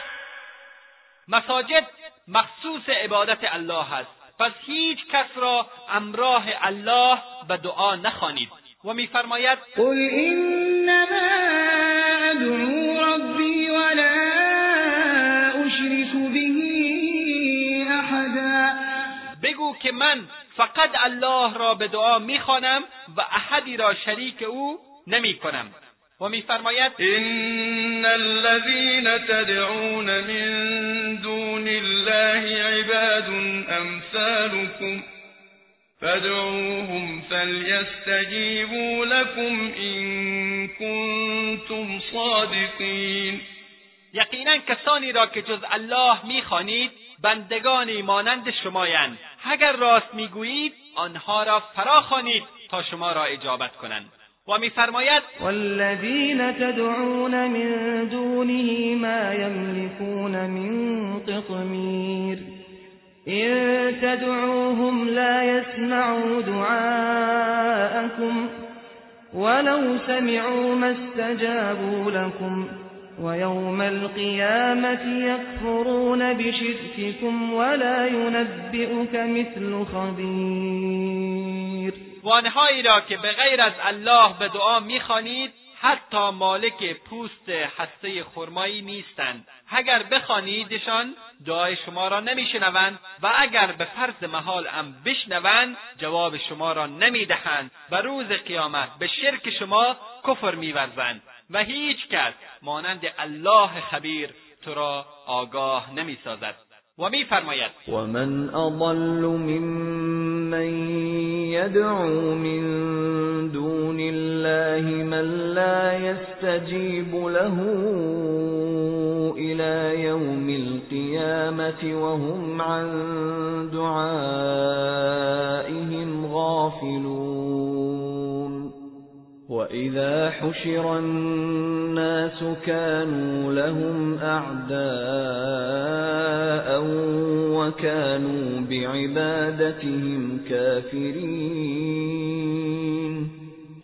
مساجد مخصوص عبادت الله است پس هیچ کس را امراه الله به دعا نخوانید. و میفرماید قل انما ادعو که من فقط الله را به دعا می‌خوانم و احدی را شریک او نمی‌کنم. و میفرماید ان الذين تدعون من دون الله عباد امثالكم فادعوهم فليستجيبوا لكم ان كنتم صادقین یقینا کسانی را که جز الله می‌خوانید بندگانی مانند شمایند. اگر راست می‌گویید آنها را فراخوانید تا شما را اجابت کنند. و میفرماید والذین تدعون من دونه ما یملکون من قطمیر. إن تدعوهم لا يسمعوا دعاءكم ولو سمعوا ما استجابوا لكم ويوم القيامة يكفرون بشرككم ولا ينبئك مثل خبير. و آنهایی را که به غیر از الله به دعا می‌خوانید حتی مالک پوست هسته خرمایی نیستند. اگر بخوانیدشان دعای شما را نمیشنوند و اگر به فرض محال هم بشنوند جواب شما را نمی‌دهند و روز قیامت به شرک شما کفر میورزند و هیچ کس مانند الله خبیر تو را آگاه نمی‌سازد. و میفرماید و من اضل ممن یدعو من دون الله من لا يستجيب له الى يوم القيامة وهم عن دعائهم غافلون. وإذا حشر الناس كانوا لهم أعداء وكانوا بعبادتهم كافرين.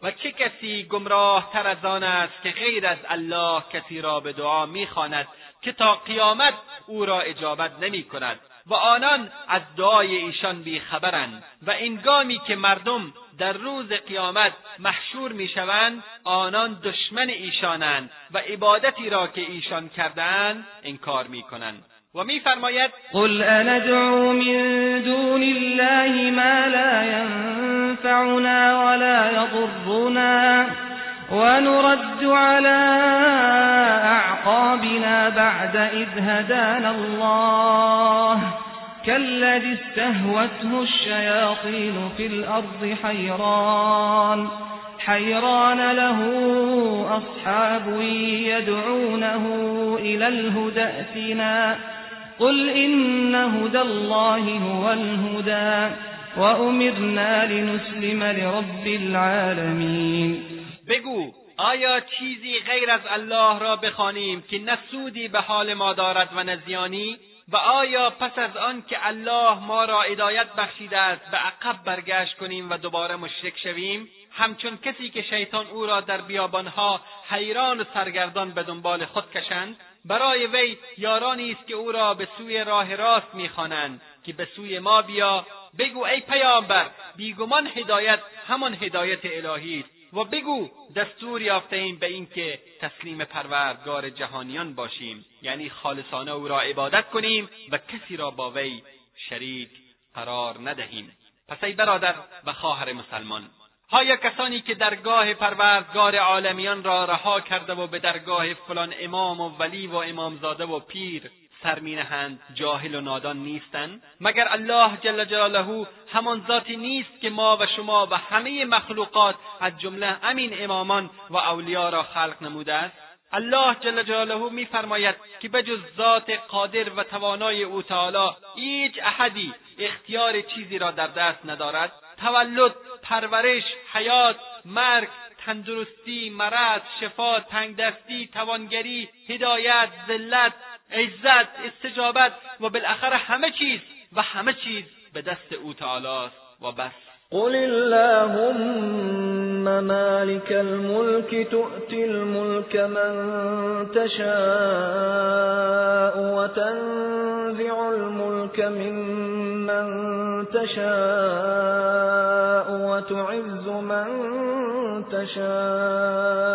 و چه کسی گمراه تر از آن است که غیر از الله کسی را به دعا میخواند که تا قیامت او را اجابت نمی کند و آنان از دعای ایشان بیخبرند و انگامی که مردم در روز قیامت محشور می‌شوند آنان دشمن ایشانند و عبادتی را که ایشان کردهاند انکار می‌کنند و میفرماید قل اندعو من دون الله ما لا ينفعنا ولا يضرنا. ونرد على أعقابنا بعد إذ هدانا الله. كالذي استهوته الشياطين في الأرض حيران. حيران له أصحاب يدعونه إلى الهدى ائتنا. قل إن هدى الله هو الهدى. وأمرنا لنسلم لرب العالمين. بگو آیا چیزی غیر از الله را بخوانیم که نه سودی به حال ما دارد و نه زیانی؟ و آیا پس از آن که الله ما را هدایت بخشیده است به عقب برگشت کنیم و دوباره مشرک شویم؟ همچون کسی که شیطان او را در بیابانها حیران و سرگردان به دنبال خود کشند برای وی یارانی است که او را به سوی راه راست می‌خوانند که به سوی ما بیا. بگو ای پیامبر بیگمان هدایت همان هدایت الهی است. و بگو دستور یافتهایم به اینکه تسلیم پروردگار جهانیان باشیم. یعنی خالصانه او را عبادت کنیم و کسی را با وی شریک قرار ندهیم. پس ای برادر و خواهر مسلمان آیا کسانی که درگاه پروردگار عالمیان را رها کرده و به درگاه فلان امام و ولی و امامزاده و پیر سر مینهند جاهل و نادان نیستند مگر الله جل جلاله همان ذاتی نیست که ما و شما و همه مخلوقات از جمله امین امامان و اولیا را خلق نموده است؟ الله جل جلاله میفرماید که بجز ذات قادر و توانای او تعالی هیچ احدی اختیار چیزی را در دست ندارد. تولد پرورش حیات مرگ تندرستی مرض شفا تنگدستی توانگری هدایت ذلت عزت استجابت و بالاخره همه چیز و همه چیز به دست أو تعالی و بس. قل اللهم مالك الملك تؤتي الملك من تشاء وتنزع الملك ممن تشاء وتعز من تشاء.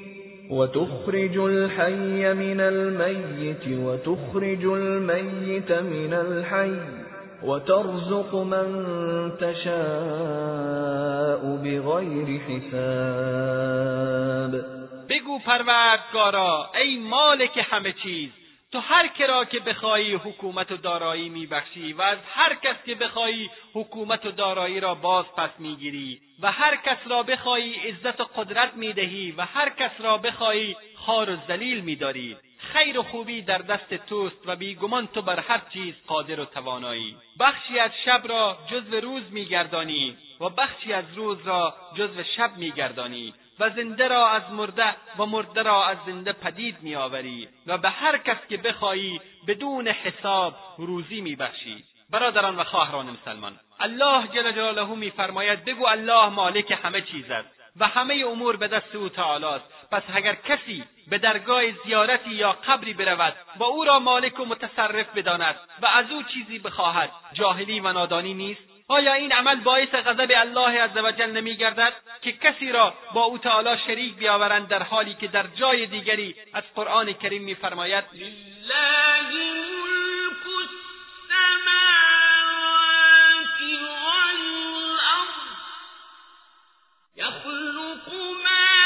وتخرج الحي من الميت وتخرج الميت من الحي وترزق من تشاء بغير حساب. بگو پروردگارا ای مالک همه چیز تو هر کرا که بخواهی حکومت و دارایی میبخشی و از هر کس که بخواهی حکومت و دارایی را باز پس می‌گیری و هر کس را بخواهی عزت و قدرت می‌دهی و هر کس را بخواهی خار و ذلیل میداری خیر و خوبی در دست توست و بیگمان تو بر هر چیز قادر و توانایی. بخشی از شب را جزو روز میگردانی و بخشی از روز را جزو شب میگردانی. و زنده را از مرده و مرده را از زنده پدید میآوری و به هر کس که بخواهی بدون حساب روزی میبخشی. برادران و خواهران مسلمان الله جل جلاله میفرماید بگو الله مالک همه چیز است و همه امور به دست او تعالی است پس اگر کسی به درگاه زیارتی یا قبری برود و او را مالک و متصرف بداند و از او چیزی بخواهد جاهلی و نادانی نیست؟ آیا این عمل باعث غضب الله عزوجل نمیگردد که کسی را با او تعالی شریک بیاورند در حالی که در جای دیگری از قرآن کریم میفرماید؟ يخلق ما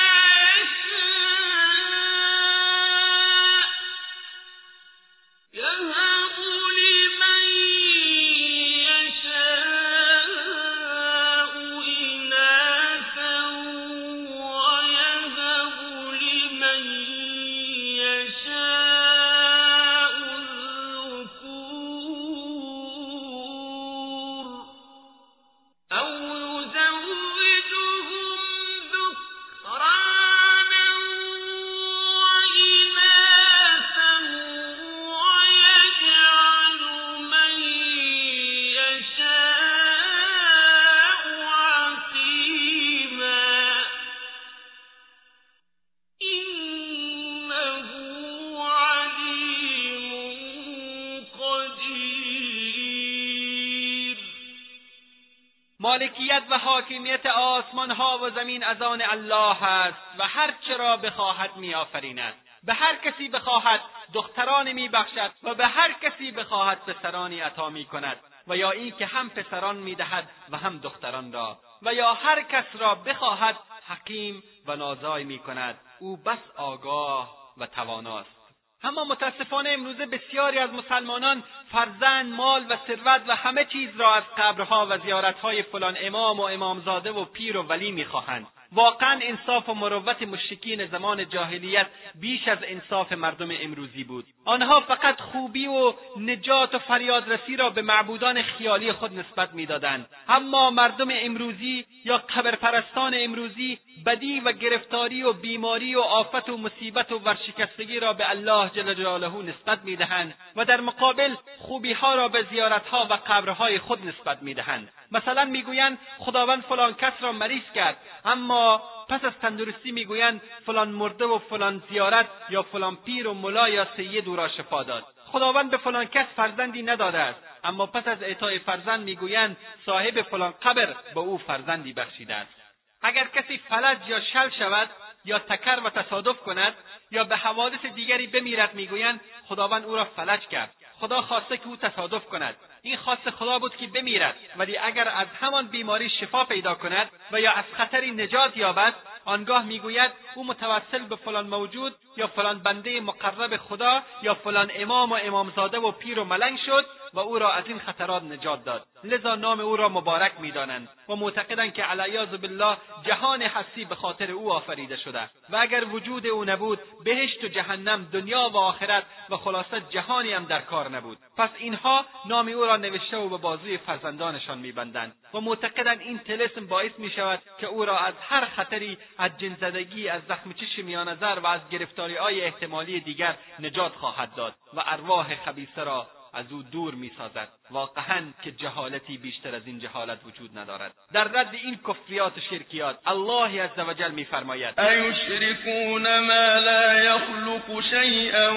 زمین از آن الله است و هر چرا بخواهد میآفریند. به هر کسی بخواهد دخترانی میبخشد و به هر کسی بخواهد پسرانی عطا می‌کند و یا اینکه هم پسران می‌دهد و هم دختران را و یا هر کس را بخواهد حکیم و نازای می‌کند. او بس آگاه و تواناست. اما متاسفانه امروزه بسیاری از مسلمانان فرزند مال و ثروت و همه چیز را از قبرها و زیارتهای فلان امام و امامزاده و پیر و ولی می‌خواهند. واقعا انصاف و مروت مشرکین زمان جاهلیت بیش از انصاف مردم امروزی بود. آنها فقط خوبی و نجات و فریادرسی را به معبودان خیالی خود نسبت می‌دادند. اما مردم امروزی یا قبرپرستان امروزی بدی و گرفتاری و بیماری و آفت و مصیبت و ورشکستگی را به الله جل جلاله نسبت می‌دهند و در مقابل خوبیها را به زیارتها و قبرهای خود نسبت می‌دهند. مثلا می‌گویند خداوند فلان کس را مریض کرد. اما پس از تندرستی می‌گویند فلان مرده و فلان زیارت یا فلان پیر و ملا یا سید او را شفا داد. خداوند به فلان کس فرزندی نداده است. اما پس از اعطای فرزند می‌گویند صاحب فلان قبر به او فرزندی بخشیده است. اگر کسی فلج یا شل شود یا تکر و تصادف کند یا به حوادث دیگری بمیرد می‌گویند خداوند او را فلج کرد. خدا خواسته که او تصادف کند. این خواست خدا بود که بمیرد. ولی اگر از همان بیماری شفا پیدا کند و یا از خطری نجات یابد آنگاه می‌گوید او متوسل به فلان موجود یا فلان بنده مقرب خدا یا فلان امام و امامزاده و پیر و ملنگ شد و او را از این خطرات نجات داد. لذا نام او را مبارک می‌دانند و معتقدند که علیاذ بالله جهان هستی به خاطر او آفریده شده. و اگر وجود او نبود بهشت و جهنم دنیا و آخرت و خلاصه جهانی هم در کار نبود. پس اینها نام او را نوشته و به بازوی فرزندانشان میبندند و معتقدند این تلسم باعث می شود که او را از هر خطری از جنزدگی از زخم چشم میانظر و از گرفتاری های احتمالی دیگر نجات خواهد داد و ارواح خبیسه را از او دور می‌سازد. واقعا که جهالتی بیشتر از این جهالت وجود ندارد. در رد این کفریات و شرکیات الله عز وجل میفرماید. ایشرکون ما لا یخلق شیئا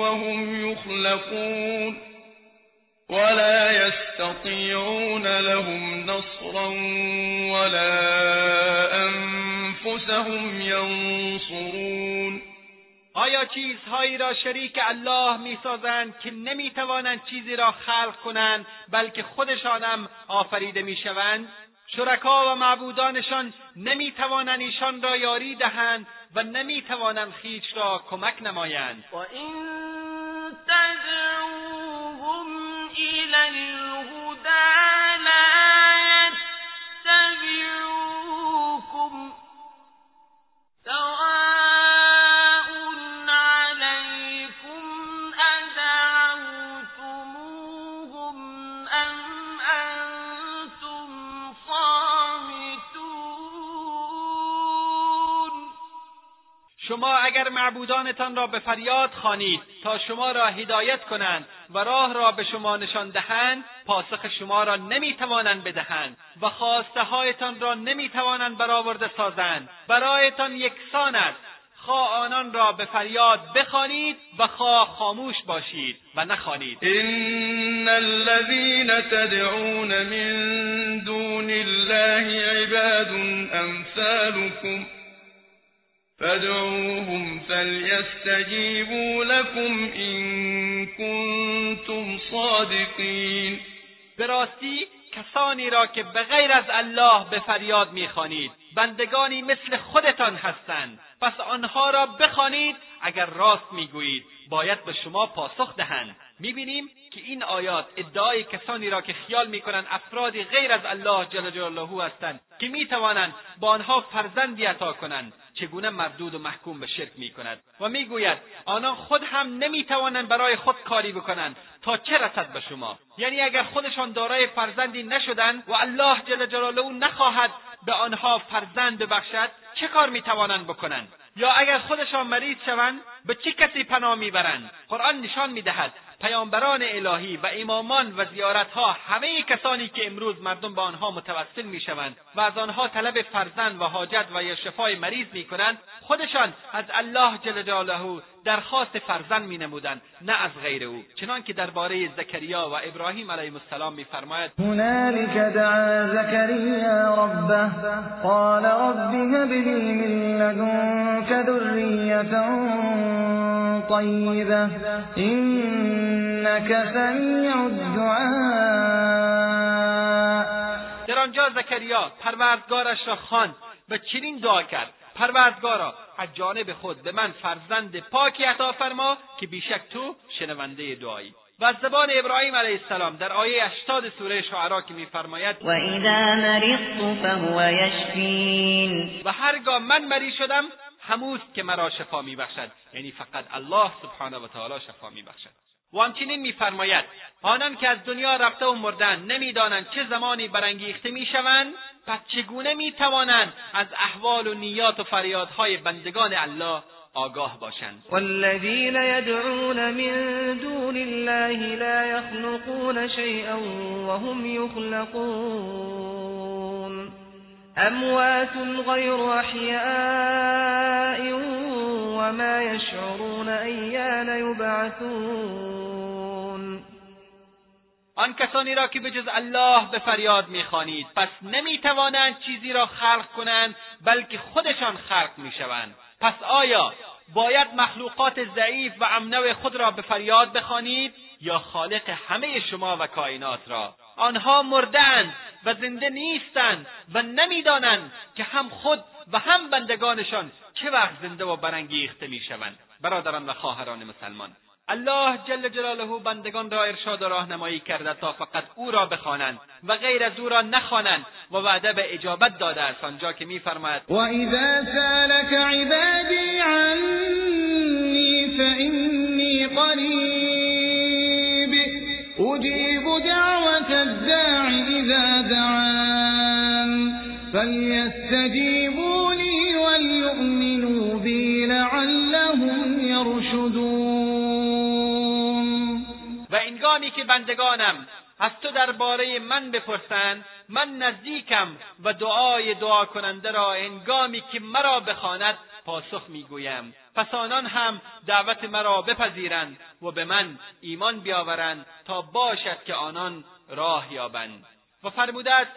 وهم یخلقون ولا يستطيعون لهم نصرا ولا أنفسهم ينصرون. آیا چیزهایی را شریک الله می‌سازند که نمی‌توانند چیزی را خلق کنند بلکه خودشانم آفریده می‌شوند؟ شرکا و معبودانشان نمی‌توانند ایشان را یاری دهند و نمی‌توانند خیش را کمک نمایند. و این تدعوهم الهدى شما اگر معبودانتان را به فریاد خوانید تا شما را هدایت کنند و راه را به شما نشان دهند پاسخ شما را نمی‌توانند بدهند و خواسته هایتان را نمی‌توانند برآورده سازند. برایتان یکسان است. خواه آنان را به فریاد بخوانید و خواه خاموش باشید و نخوانید. ان الذين تدعون من دون الله عباد امثالكم فادعوهم فليستجيبوا لكم إن كنتم صادقین به کسانی را که به غیر از الله به فریاد می‌خوانید بندگانی مثل خودتان هستند. پس آنها را بخوانید اگر راست می‌گویید باید به شما پاسخ دهند. می‌بینیم که این آیات ادعای کسانی را که خیال می‌کنند افرادی غیر از الله جل جلاله هستند که می‌توانند با آنها فرزندی عطا کنند. چگونه مردود و محکوم به شرک می کند و می‌گوید آنان خود هم نمی‌توانند برای خود کاری بکنند. تا چه رسد به شما؟ یعنی اگر خودشان دارای فرزندی نشدند و الله جل جلاله نخواهد به آنها فرزند ببخشد چه کار می‌توانند بکنند؟ یا اگر خودشان مریض شوند به چه کسی پناه می‌برند؟ قرآن نشان می‌دهد پیامبران الهی و امامان و زیارتها همه کسانی که امروز مردم به آنها متوسل می‌شوند و از آنها طلب فرزند و حاجت و یا شفای مریض می‌کنند خودشان از الله جل جلاله درخواست فرزند مینمودند نه از غیر او. چنانکه درباره زکریا و ابراهیم علیهم السلام میفرماید دعا زكريا ربه قال رب هب لي من لدنك ذرية طيبة إنك سميع الدعاء. در آنجا زکریا پروردگارش را خواند و چنین دعا کرد. پروردگارا از جانب خود به من فرزند پاکی عطا فرما که بیشک تو شنونده دعایی. و از زبان ابراهیم علیه السلام در آیه 80 سوره شعرا که میفرماید و اذا مرضت فهو یشفین. و هرگاه من مریض شدم هموست که مرا شفا میبخشد. یعنی فقط الله سبحانه و تعالی شفا میبخشد. و همچنین میفرماید آنان که از دنیا رفته و مردند نمی‌دانند چه زمانی برانگیخته می‌شوند پس چگونه می‌توانند از احوال و نیات و فریادهای بندگان الله آگاه باشند؟ والذین یدعون من دون الله لا يخلقون شيئا وهم يخلقون اموات غیر احیاء وما يشعرون ایان یبعثون آن کسانی را که به جز الله به فریاد می‌خوانید پس نمی‌توانند چیزی را خلق کنند بلکه خودشان خلق می‌شوند. پس آیا باید مخلوقات ضعیف و امنو خود را به فریاد بخوانید یا خالق همه شما و کائنات را؟ آنها مردهاند و زنده نیستند و نمی‌دانند که هم خود و هم بندگانشان چه وقت زنده و برانگیخته می‌شوند. برادران و خواهران مسلمان الله جل جلاله بندگان را ارشاد و راهنمایی کرده تا فقط او را بخوانند و غیر از او را نخوانند و وعده به اجابت داده است. آنجا که میفرماید و اذا سالك عبادی عنی فانی قریب اجیب دعوت الداع إذا دعان. فلیستجیبوا لی وليؤمنوا بی لعلهم یرشدون و انگامی که بندگانم از تو درباره من بپرسند من نزدیکم و دعای دعا کننده را انگامی که مرا بخواند پاسخ می‌گویم. پس آنان هم دعوت مرا بپذیرند و به من ایمان بیاورند تا باشد که آنان راه یابند. و فرموده است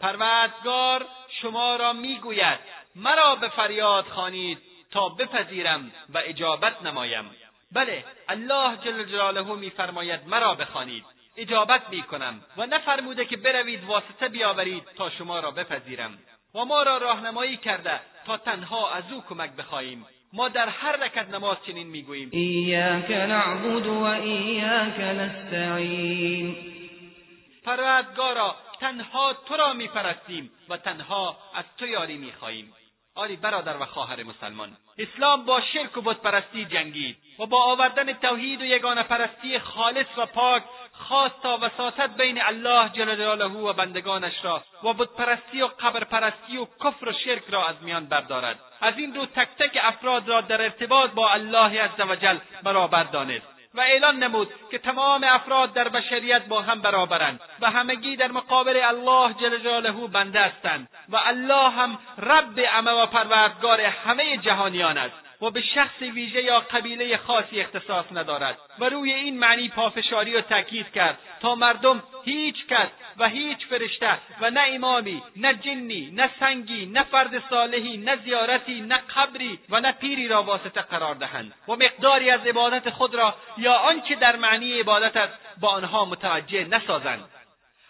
پروردگار شما را می‌گوید مرا به فریاد خوانید تا بپذیرم و اجابت نمایم. بله الله جل جلاله میفرماید مرا بخوانید اجابت می‌کنم و نفرموده که بروید واسطه بیاورید تا شما را بپذیرم. و ما را راهنمایی کرده تا تنها از او کمک بخواهیم. ما در هر رکت نماز چنین می‌گوییم. ایاک نعبد و ایاک نستعین. پروردگارا تنها تو را میپرستیم و تنها از تو یاری می‌خواهیم. آری برادر و خواهر مسلمان اسلام با شرک و بتپرستی جنگید و با آوردن توحید و یگانه پرستی خالص و پاک خواست تا وساطت بین الله جل جلاله و بندگانش را و بتپرستی و قبرپرستی و کفر و شرک را از میان بردارد. از این رو تک تک افراد را در ارتباط با الله عزوجل برابر دانست. و اعلان نمود که تمام افراد در بشریت با هم برابرند و همگی در مقابل الله جل جلاله بنده هستند و الله هم رب امه و پروردگار همه جهانیان است و به شخص ویژه یا قبیله خاصی اختصاص ندارد و روی این معنی پافشاری و تاکید کرد تا مردم هیچ کس و هیچ فرشته و نه امامی نه جنی نه سنگی نه فرد صالحی نه زیارتی نه قبری و نه پیری را واسطه قرار دهند و مقداری از عبادت خود را یا آنچه در معنی عبادت است با آنها متوجه نسازند.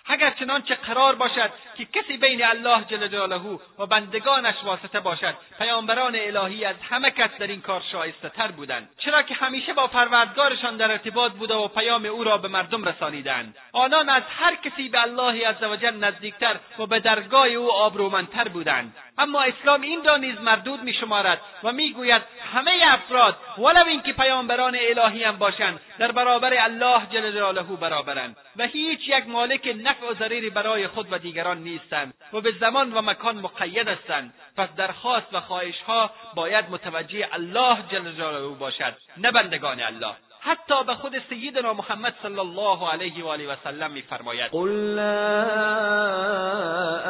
اگر چنانچه قرار باشد که کسی بین الله جل جلاله و بندگانش واسطه باشد پیامبران الهی از همه کس در این کار شایسته تر بودند. چرا که همیشه با پروردگارشان در ارتباط بوده و پیام او را به مردم رسانیدند. آنان از هر کسی به الله عزوجل نزدیکتر و به درگاه او آبرومندتر بودند. اما اسلام این را نیز مردود میشمارد و می‌گوید همه افراد ولو اینکه پیامبران الهی هم باشند در برابر الله جل جلاله برابرند. و هیچ یک مالک نفع و ضریری برای خود و دیگران نیستند و به زمان و مکان مقید هستند. پس درخواست و خواهشها باید متوجه الله جل جلاله باشد نه بندگان الله. حتی به خود سیدنا محمد صلی الله علیه و آله و سلم میفرماید. قل لا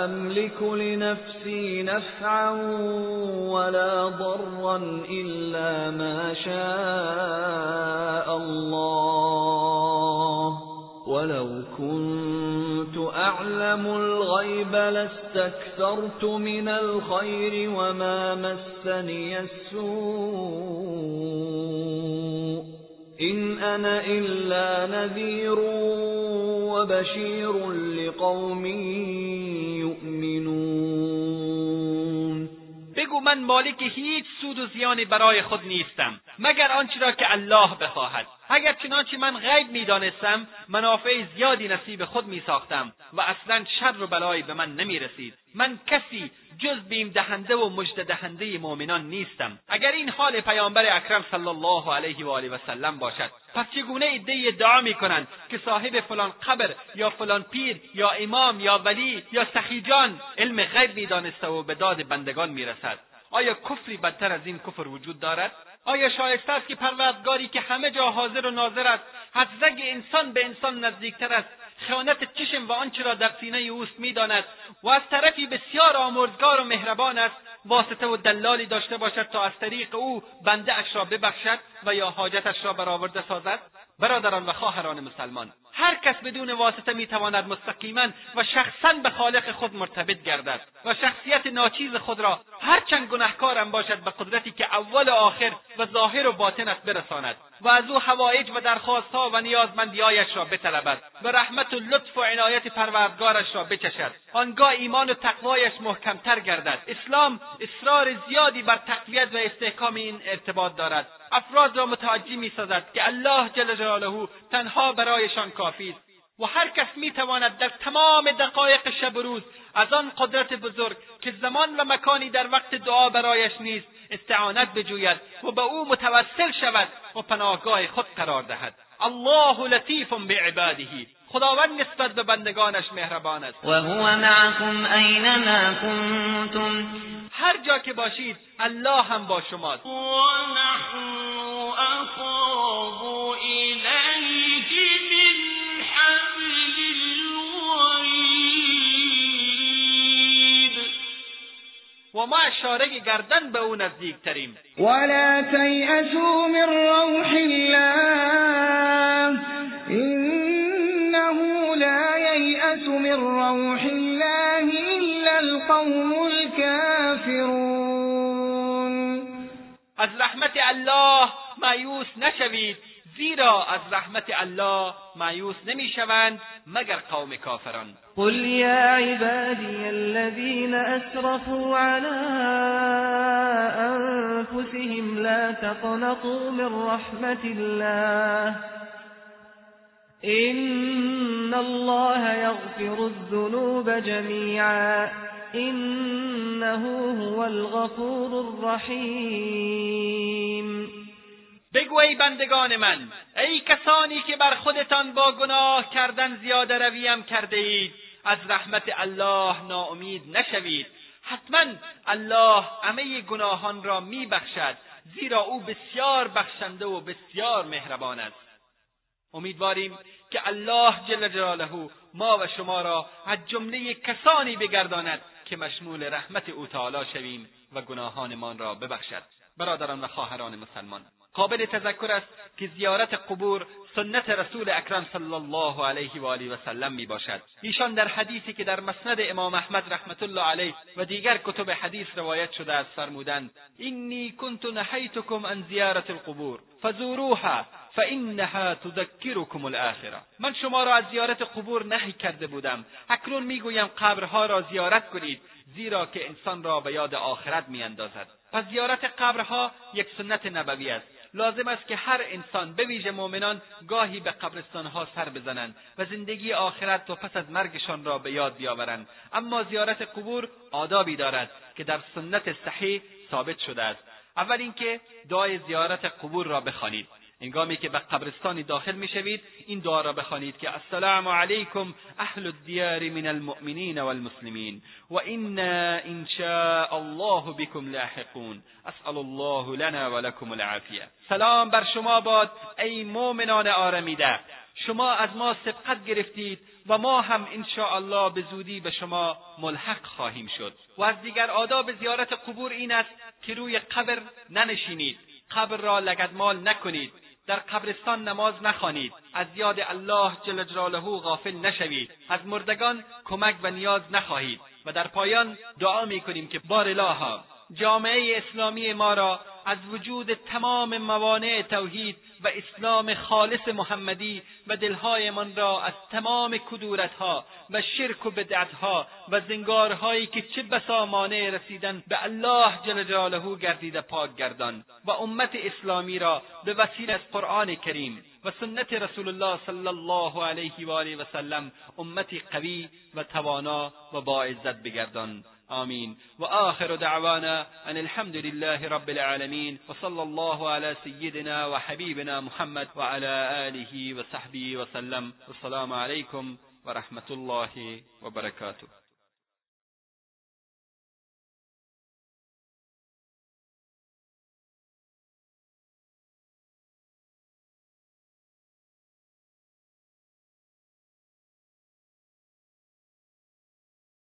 املك لنفسي نفعا ولا ضرا الا ما شاء الله. ولو كنت أعلم الغيب لاستكثرت من الخير وما مسني السوء إن أنا إلا نذير وبشير لقوم من مالک هیچ سود و زیانی برای خود نیستم مگر آنچه را که الله بخواهد. اگر چنانچه من غیب می‌دانستم منافع زیادی نصیب خود میساختم و اصلا شر و بلایی به من نمی‌رسید. من کسی جز بیم دهنده و مجد دهنده مؤمنان نیستم. اگر این حال پیامبر اکرم صلی الله علیه و آله و سلم باشد پس چگونه عدهای ادعا می‌کنند که صاحب فلان قبر یا فلان پیر یا امام یا ولی یا سخیجان علم غیب می‌دانسته و به داد بندگان می‌رسد؟ آیا کفری بدتر از این کفر وجود دارد؟ آیا شایسته است که پروردگاری که همه جا حاضر و ناظر است از انسان به انسان نزدیکتر است؟ خیانت چشم و آنچه را در سینه اوست می‌داند و از طرفی بسیار آمرزگار و مهربان است. واسطه و دلالی داشته باشد تا از طریق او بنده اش را ببخشد و یا حاجتش را برآورده سازد؟ برادران و خواهران مسلمان هر کس بدون واسطه می‌تواند مستقیما و شخصا به خالق خود مرتبط گردد و شخصیت ناچیز خود را هرچند گنهکارم باشد به قدرتی که اول و آخر و ظاهر و باطنش برساند و از او حوایج و درخواستها و نیازمندیهایش را بطلبد و رحمت و لطف و عنایت پروردگارش را بچشد آنگاه ایمان و تقوایش محکمتر گردد. اسلام اصرار زیادی بر تقویت و استحکام این ارتباط دارد. افراد را متوجه می‌سازد که الله جل جلاله تنها برایشان کافی است. و هر کس می‌تواند در تمام دقایق شب و روز از آن قدرت بزرگ که زمان و مکانی در وقت دعا برایش نیست استعانت بجوید و به او متوسل شود و پناهگاه خود قرار دهد. الله لطیف بعباده. خداوند نسبت به بندگانش مهربان است. و هو معكم اینما کنتم. هر جا که باشید الله هم با شماست. و ما اشاره گردن به او نزدیکتریم. ولا تيأسوا من روح الله. ييأس من روح الله إلا القوم الكافرون. از رحمت الله مایوس نشوید زیرا از رحمت الله مایوس نمیشوند مگر قوم کافران. قل يا عبادي الذين أسرفوا على أنفسهم لا تقنطوا من رحمة الله. إن الله يغفر الذنوب جميعا إنه هو الغفور الرحيم بگو ای بندگان من ای کسانی که بر خودتان با گناه کردن زیاده رویم کرده اید از رحمت الله ناامید نشوید. حتما الله همه گناهان را میبخشد زیرا او بسیار بخشنده و بسیار مهربان است. امیدواریم که الله جل جلاله ما و شما را از جمله کسانی بگرداند که مشمول رحمت او تعالی شویم و گناهانمان را ببخشد. برادران و خواهران مسلمان قابل تذکر است که زیارت قبور سنت رسول اکرم صلی الله علیه و آله و سلم می باشد. ایشان در حدیثی که در مسند امام احمد رحمت الله علیه و دیگر کتب حدیث روایت شده است فرمودند اینی کنت نهیتکم عن زیارت القبور فزوروها فانها تذکرکم الاخره من شما را از زیارت قبور نهی کرده بودم. اکنون می‌گویم قبرها را زیارت کنید زیرا که انسان را به یاد آخرت میاندازد پس زیارت قبرها یک سنت نبوی است. لازم است که هر انسان به ویژه مؤمنان گاهی به قبرستانها سر بزنند و زندگی آخرت و پس از مرگشان را به یاد بیاورند. اما زیارت قبور آدابی دارد که در سنت صحیح ثابت شده است. اول اینکه دعای زیارت قبور را بخوانید. هنگامی که به قبرستانی داخل می‌شوید این دعا را بخوانید که السلام علیکم اهل الدیار من المؤمنین والمسلمین و انا ان شاء الله بكم لاحقون. اسال الله لنا ولكم العافیه. سلام بر شما باد ای مؤمنان آرمیده شما از ما سبقت گرفتید و ما هم ان الله به زودی به شما ملحق خواهیم شد. و از دیگر آداب زیارت قبور این است که روی قبر ننشینید. قبر را لگدمال نکنید. در قبرستان نماز نخوانید. از یاد الله جل جلاله غافل نشوید. از مردگان کمک و نیاز نخواهید. و در پایان دعا می‌کنیم که بار الها جامعه اسلامی ما را از وجود تمام موانع توحید و اسلام خالص محمدی و دلهایمان را از تمام کدورتها و شرک و بدعتها و زنگارهایی که چه بسا مانع رسیدن به الله جل جلاله گردیده پاک گردان و امت اسلامی را به وسیله از قرآن کریم و سنت رسول الله صلی الله علیه و آله و سلم امتی قوی و توانا و باعزت بگردان. آمين. وآخر دعوانا أن الحمد لله رب العالمين وصلى الله على سيدنا وحبيبنا محمد وعلى آله وصحبه وسلم. والسلام عليكم ورحمة الله وبركاته.